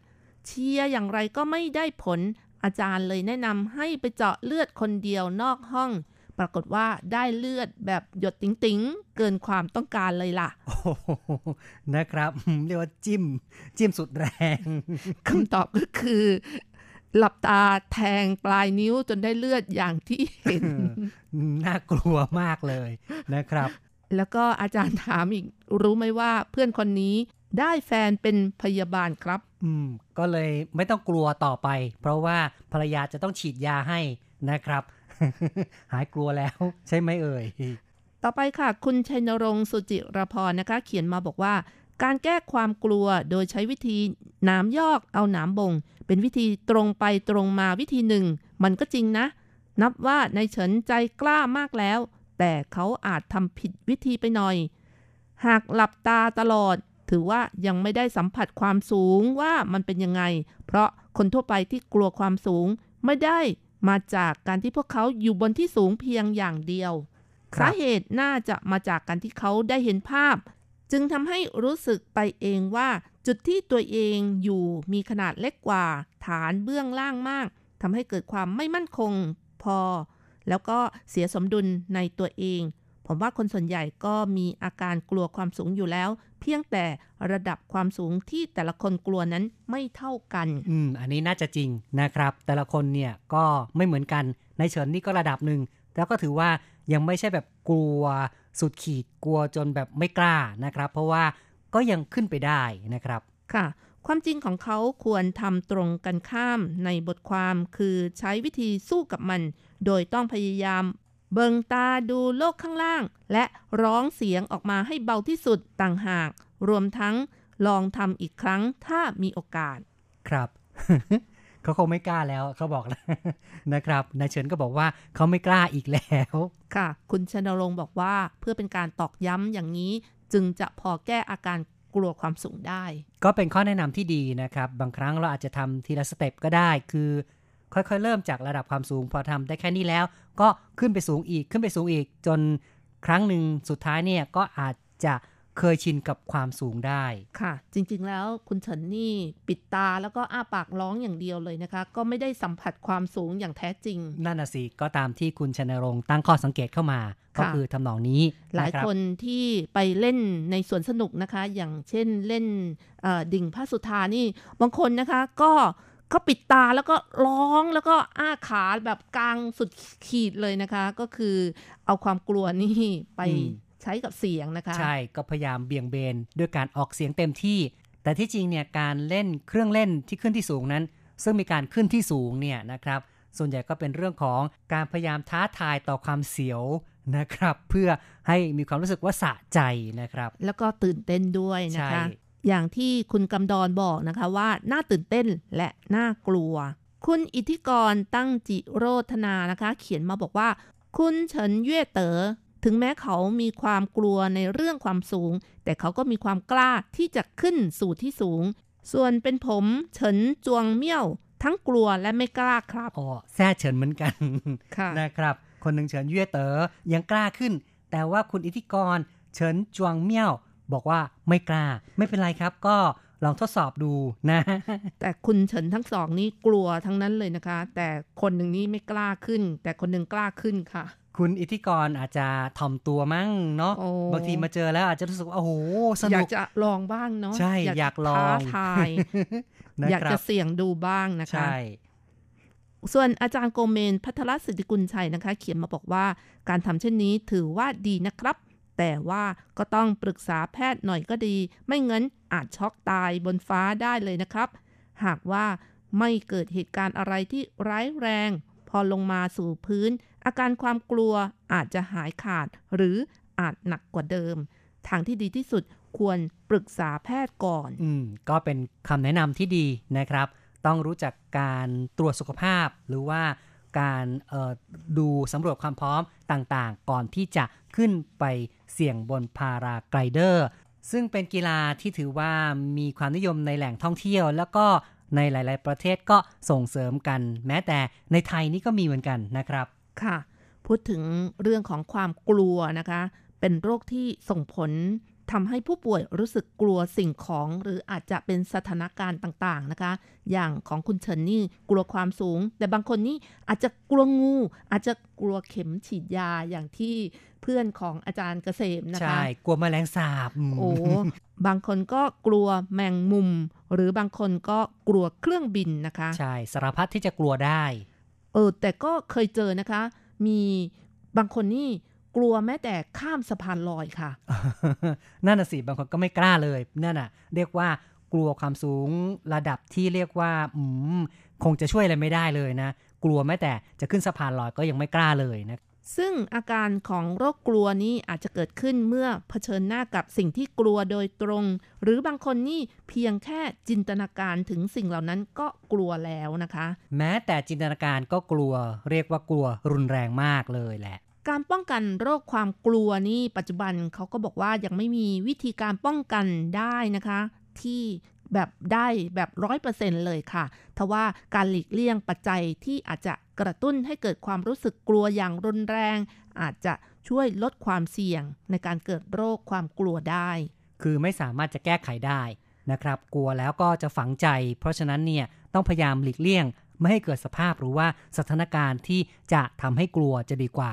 เชียร์อย่างไรก็ไม่ได้ผล อาจารย์เลยแนะนำให้ไปเจาะเลือดคนเดียวนอกห้อง ปรากฏว่าได้เลือดแบบหยดติ๋งๆ เกินความต้องการเลยล่ะ โอ้โหนะครับ เรียกว่าจิ้ม จิ้มสุดแรงคำตอบก็คือ หลับตาแทงปลายนิ้วจนได้เลือดอย่างที่เห็น น่ากลัวมากเลยนะครับ แล้วก็อาจารย์ถามอีก รู้ไหมว่าเพื่อนคนนี้ได้แฟนเป็นพยาบาลครับ อืม ก็เลยไม่ต้องกลัวต่อไป เพราะว่าภรรยาจะต้องฉีดยาให้นะครับ หายกลัวแล้ว ใช่ไหมเอ่ย ต่อไปค่ะ คุณชัยนรงค์สุจิรพรนะคะ เขียนมาบอกว่า การแก้ความกลัวโดยใช้วิธีหนามยอกเอาหนามบง เป็นวิธีตรงไปตรงมาวิธีหนึ่ง มันก็จริงนะ นับว่าในเฉินใจกล้ามากแล้ว แต่เขาอาจทำผิดวิธีไปหน่อย หากหลับตาตลอด ถือว่ายังไม่ได้สัมผัสความสูงว่ามันเป็นยังไง เพราะคนทั่วไปที่กลัวความสูงไม่ได้ มาจากการที่พวกเขาอยู่บนที่สูงเพียงอย่างเดียวครับสาเหตุน่าจะมาจากการที่เขาได้เห็นภาพ จึงทำให้รู้สึกไปเองว่า จุดที่ตัวเองอยู่มีขนาดเล็กกว่า ฐานเบื้องล่างมากทำให้เกิดความไม่มั่นคงพอ แล้วก็เสียสมดุลในตัวเอง ผมว่าคนส่วนใหญ่ก็มีอาการกลัวความสูงอยู่แล้ว เพียงแต่ระดับความสูงที่แต่ละคนกลัวนั้นไม่เท่ากัน อืม อันนี้น่าจะจริงนะครับ แต่ละคนเนี่ยก็ไม่เหมือนกัน ในเฉินนี่ก็ระดับหนึ่งแล้วก็ถือว่ายังไม่ใช่แบบกลัวสุดขีดกลัวจนแบบไม่กล้านะครับ เพราะว่าก็ยังขึ้นไปได้นะครับ ค่ะ ความจริงของเขาควรทำตรงกันข้ามในบทความคือใช้วิธีสู้กับมัน โดยต้องพยายาม เบิงตาดูโลกข้างล่าง และร้องเสียงออกมาให้เบาที่สุดต่างหาก รวมทั้งลองทำอีกครั้งถ้ามีโอกาส ครับ เขาคงไม่กล้าแล้วเขาบอกแล้วนะครับนายเฉินก็บอกว่าเขาไม่กล้าอีกแล้ว ค่ะ คุณชนรงค์บอกว่าเพื่อเป็นการตอกย้ำอย่างนี้จึงจะพอแก้อาการกลัวความสูงได้ ก็เป็นข้อแนะนำที่ดีนะครับ บางครั้งเราอาจจะทำทีละสเต็ปก็ได้คือ ค่อยๆ เริ่มจากระดับความสูง พอทำได้แค่นี้แล้ว ก็ขึ้นไปสูงอีกขึ้นไปสูงอีก จนครั้งหนึ่งสุดท้ายเนี่ยก็อาจจะเคยชินกับความสูงได้ค่ะ จริงๆแล้วคุณเฉินนี่ปิดตาแล้วก็อ้าปากร้องอย่างเดียวเลยนะคะ ก็ไม่ได้สัมผัสความสูงอย่างแท้จริง นั่นน่ะสิก็ตามที่คุณชนรงค์ตั้งข้อสังเกตเข้ามา ก็ค่ะคือทำนองนี้ หลายะรับคนที่ไปเล่นในสวนสนุกนะคะ อย่างเช่นเล่นเอ่อดิ่งพระสุธานี่บางคนนะคะก็ เขาปิดตาแล้วก็ร้องแล้วก็อ้าขาแบบกลางสุดขีดเลยนะคะ ก็คือเอาความกลัวนี่ไปอืมใช้กับเสียงนะคะ ใช่ก็พยายามเบี่ยงเบนด้วยการออกเสียงเต็มที่ แต่ที่จริงเนี่ยการเล่นเครื่องเล่นที่ขึ้นที่สูงนั้น ซึ่งมีการขึ้นที่สูงเนี่ยนะครับ ส่วนใหญ่ก็เป็นเรื่องของการพยายามท้าทายต่อความเสียวนะครับ เพื่อให้มีความรู้สึกว่าสะใจนะครับ แล้วก็ตื่นเต้นด้วยนะคะใช่ อย่างที่คุณกำดอนบอกนะคะว่าน่าตื่นเต้นและน่ากลัว คุณอิทธิกรตั้งจิโรธนานะคะ เขียนมาบอกว่า คุณเฉินเย่เต๋อถึงแม้เขามีความกลัวในเรื่องความสูง แต่เขาก็มีความกล้าที่จะขึ้นสู่ที่สูง ส่วนเป็นผมเฉินจวงเมี่ยว ทั้งกลัวและไม่กล้าครับอ๋อแซ่เฉินเหมือนกันค่ะนะครับ คนหนึ่งเฉินเย่เต๋อยังกล้าขึ้น แต่ว่าคุณอิทธิกรเฉินจวงเมี่ยว บอกว่าไม่กล้า ไม่เป็นไรครับ ก็ลองทดสอบดูนะ แต่คุณเฉินทั้งสองนี่กลัวทั้งนั้นเลยนะคะ แต่คนหนึ่งนี่ไม่กล้าขึ้น แต่คนหนึ่งกล้าขึ้นค่ะคุณอิทธิกรอาจจะถ่อมตัวมั้งเนาะโอ้บางทีมาเจอแล้วอาจจะรู้สึกว่าโอ้โหสอยานุกกจะลองบ้างเนาะใช่อยากลองท้าทายนะอยากครัจะบเสี่ยงดูบ้างนะคะใช่ส่วนอาจารย์โกเมนพัทรสิทธิกุลชัยนะคะ เขียนมาบอกว่าการทำเช่นนี้ถือว่าดีนะครับ แต่ว่าก็ต้องปรึกษาแพทย์หน่อยก็ดี ไม่งั้นอาจช็อกตายบนฟ้าได้เลยนะครับ หากว่าไม่เกิดเหตุการณ์อะไรที่ร้ายแรง พอลงมาสู่พื้น อาการความกลัวอาจจะหายขาด หรืออาจหนักกว่าเดิม ทางที่ดีที่สุดควรปรึกษาแพทย์ก่อน อืม ก็เป็นคำแนะนำที่ดีนะครับ ต้องรู้จักการตรวจสุขภาพ หรือว่าการดูสำรวจความพร้อมต่างๆ ก่อนที่จะขึ้นไป เสี่ยงบนพาราไกลเดอร์ ซึ่งเป็นกีฬาที่ถือว่ามีความนิยมในแหล่งท่องเที่ยว แล้วก็ในหลาย ๆ ประเทศก็ส่งเสริมกัน แม้แต่ในไทยนี่ก็มีเหมือนกันนะครับ ค่ะ พูดถึงเรื่องของความกลัวนะคะ เป็นโรคที่ส่งผล ทำให้ผู้ป่วยรู้สึกกลัวสิ่งของหรืออาจจะเป็นสถานการณ์ต่างๆนะคะ อย่างของคุณเฉินนี่กลัวความสูง แต่บางคนนี่อาจจะกลัวงู อาจจะกลัวเข็มฉีดยาอย่างที่เพื่อนของอาจารย์เกษมนะคะ ใช่ กลัวแมลงสาบมโอ้ บางคนก็กลัวแมงมุม หรือบางคนก็กลัวเครื่องบินนะคะ ใช่ สารพัดที่จะกลัวได้ เออ แต่ก็เคยเจอนะคะ มีบางคนนี่ กลัวแม้แต่ข้ามสะพานลอยค่ะ นั่นน่ะสิบางคนก็ไม่กล้าเลยนั่นน่ะ เรียกว่ากลัวความสูงระดับที่เรียกว่าอืมคงจะช่วยอะไรไม่ได้เลยนะ กลัวแม้แต่จะขึ้นสะพานลอยก็ยังไม่กล้าเลยนะซึ่งอาการของโรคกลัวนี้อาจจะเกิดขึ้นเมื่อเผชิญหน้ากับสิ่งที่กลัวโดยตรง หรือบางคนนี่เพียงแค่จินตนาการถึงสิ่งเหล่านั้นก็กลัวแล้วนะคะ แม้แต่จินตนาการก็กลัว เรียกว่ากลัวรุนแรงมากเลยแหละ การป้องกันโรคความกลัวนี่ปัจจุบันเขาก็บอกว่ายังไม่มีวิธีการป้องกันได้นะคะ ที่แบบได้แบบร้อยเปอร์เซ็นเลยค่ะ ทว่าการหลีกเลี่ยงปัจจัยที่อาจจะกระตุ้นให้เกิดความรู้สึกกลัวอย่างรุนแรง อาจจะช่วยลดความเสี่ยงในการเกิดโรคความกลัวได้ คือไม่สามารถจะแก้ไขได้นะครับ กลัวแล้วก็จะฝังใจ เพราะฉะนั้นเนี่ยต้องพยายามหลีกเลี่ยง ไม่ให้เกิดสภาพหรือว่าสถานการณ์ที่จะทำให้กลัวจะดีกว่า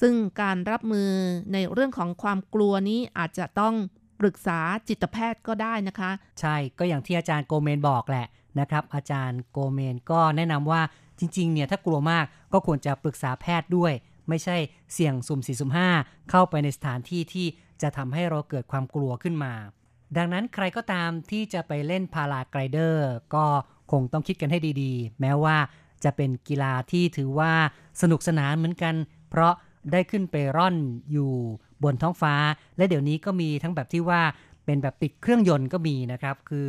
ซึ่งการรับมือในเรื่องของความกลัวนี้อาจจะต้องปรึกษาจิตแพทย์ก็ได้นะคะ ใช่ก็อย่างที่อาจารย์โกเมนบอกแหละนะครับ อาจารย์โกเมนก็แนะนำว่าจริง ๆ เนี่ยถ้ากลัวมากก็ควรจะปรึกษาแพทย์ด้วย ไม่ใช่เสี่ยงสุ่มสี่สุ่มห้าเข้าไปในสถานที่ที่จะทำให้เราเกิดความกลัวขึ้นมา ดังนั้นใครก็ตามที่จะไปเล่นพาราไกลเดอร์ ก็คงต้องคิดกันให้ดีๆ แม้ว่าจะเป็นกีฬาที่ถือว่าสนุกสนานเหมือนกัน เพราะ ได้ขึ้นไปร่อนอยู่บนท้องฟ้า และเดี๋ยวนี้ก็มีทั้งแบบที่ว่าเป็นแบบติดเครื่องยนต์ก็มีนะครับ คือ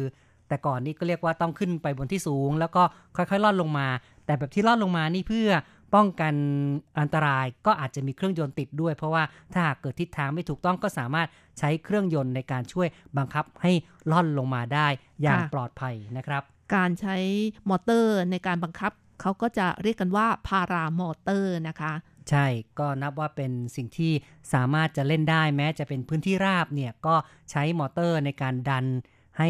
แต่ก่อนนี่ก็เรียกว่าต้องขึ้นไปบนที่สูง แล้วก็ค่อยๆล่อนลงมา แต่แบบที่ล่อนลงมานี่เพื่อป้องกันอันตรายก็อาจจะมีเครื่องยนต์ติดด้วย เพราะว่าถ้าหากเกิดทิศทางไม่ถูกต้องก็สามารถใช้เครื่องยนต์ในการช่วยบังคับให้ล่อนลงมาได้อย่างปลอดภัยนะครับ การใช้มอเตอร์ในการบังคับเขาก็จะเรียกกันว่าพารามอเตอร์นะคะ ใช่ก็นับว่าเป็นสิ่งที่สามารถจะเล่นได้แม้จะเป็นพื้นที่ราบเนี่ยก็ใช้มอเตอร์ในการดันให้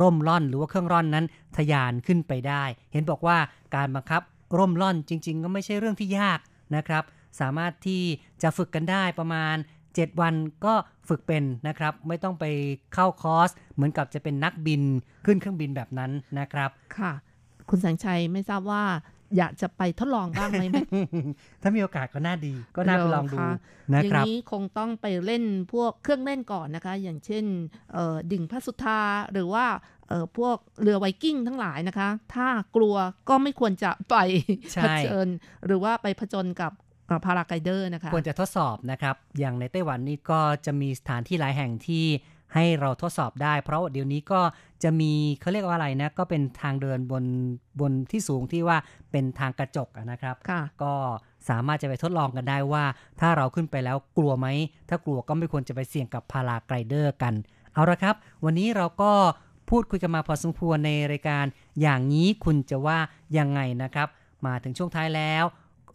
ร่มล่อนหรือว่าเครื่องร่อนนั้นทะยานขึ้นไปได้ เห็นบอกว่าการบังคับร่มล่อนจริง ๆ ก็ไม่ใช่เรื่องที่ยากนะครับ สามารถที่จะฝึกกันได้ประมาณ 7 วันก็ฝึกเป็นนะครับ ไม่ต้องไปเข้าคอร์สเหมือนกับจะเป็นนักบินขึ้นเครื่องบินแบบนั้นนะครับ ค่ะ คุณแสงชัยไม่ทราบว่า อยากจะไปทดลองบ้างไหมถ้ามีโอกาสก็น่าดี ก็น่าไปลองดูเหรอคะนะอย่าครับงนี้คงต้องไปเล่นพวกเครื่องเล่นก่อนนะคะ อย่างเช่นเอ่อดิ่งพระสุธาหรือว่าเอ่อพวกเรือไวกิ้งทั้งหลายนะคะ ถ้ากลัวก็ไม่ควรจะไปใช่เผชิญหรือว่าไปผจญกับพาราไกเดอร์นะคะ ควรจะทดสอบนะครับ อย่างในไต้หวันนี่ก็จะมีสถานที่หลายแห่งที่ ให้เราทดสอบได้ เพราะว่าเดี๋ยวนี้ก็จะมีเขาเรียกว่าอะไรนะ ก็เป็นทางเดินบนบนที่สูงที่ว่าเป็นทางกระจกอะนะครับค่ะก็สามารถจะไปทดลองกันได้ว่า ถ้าเราขึ้นไปแล้วกลัวไหม ถ้ากลัวก็ไม่ควรจะไปเสี่ยงกับพาราไกลเดอร์กัน เอาละครับ วันนี้เราก็พูดคุยกันมาพอสมควรในรายการ อย่างนี้คุณจะว่ายังไงนะครับ มาถึงช่วงท้ายแล้ว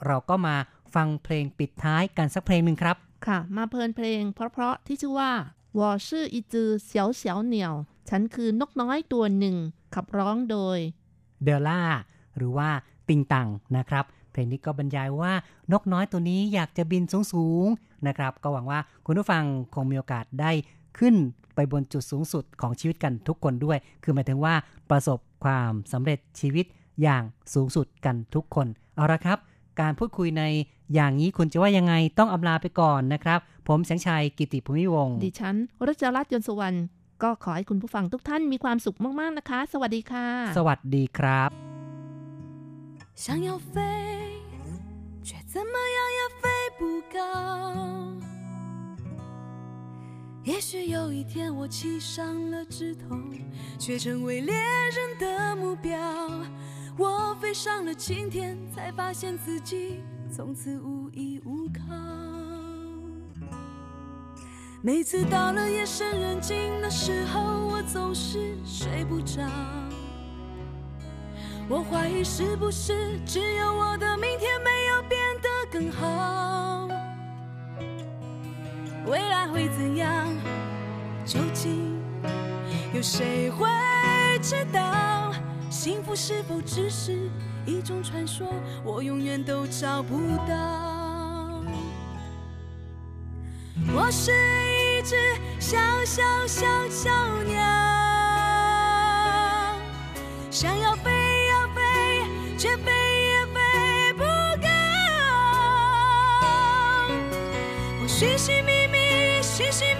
เราก็มาฟังเพลงปิดท้ายกันสักเพลงหนึ่งครับ ค่ะ มาเพลินเพลงเพราะๆที่ชื่อว่า ว่าชื่ออีจือเสียวเสียวเหนียว ฉันคือนกน้อยตัวหนึ่ง ขับร้องโดย เดล่า หรือว่าติงตังนะครับ เพลงนี้ก็บรรยายว่านกน้อยตัวนี้อยากจะบินสูงๆนะครับ ก็หวังว่าคุณผู้ฟังคงมีโอกาสได้ขึ้นไปบนจุดสูงสุดของชีวิตกันทุกคนด้วย คือหมายถึงว่าประสบความสำเร็จชีวิตอย่างสูงสุดกันทุกคน เอาละครับ การพูดคุยในอย่างนี้คุณจะว่ายังไงต้องอำลาไปก่อนนะครับ ผมแสงชัยกิติภูมิวงดิฉันรัชรัตน์ยนสุวรรณก็ขอให้คุณผู้ฟังทุกท่านมีความสุขมาก ๆ นะคะ สวัสดีค่ะ สวัสดีครับ想要飞却怎么样也飞不高也许有一天我栖上了枝头却成为猎人的目标我飞上了青天才发现自己从此无依无靠每次到了夜深人静的时候，我总是睡不着。我怀疑是不是只有我的明天没有变得更好？未来会怎样？究竟有谁会知道？幸福是否只是一种传说？我永远都找不到。我是一只小小小小鸟，想要飞呀飞，却飞也飞不高。我寻寻觅觅，寻寻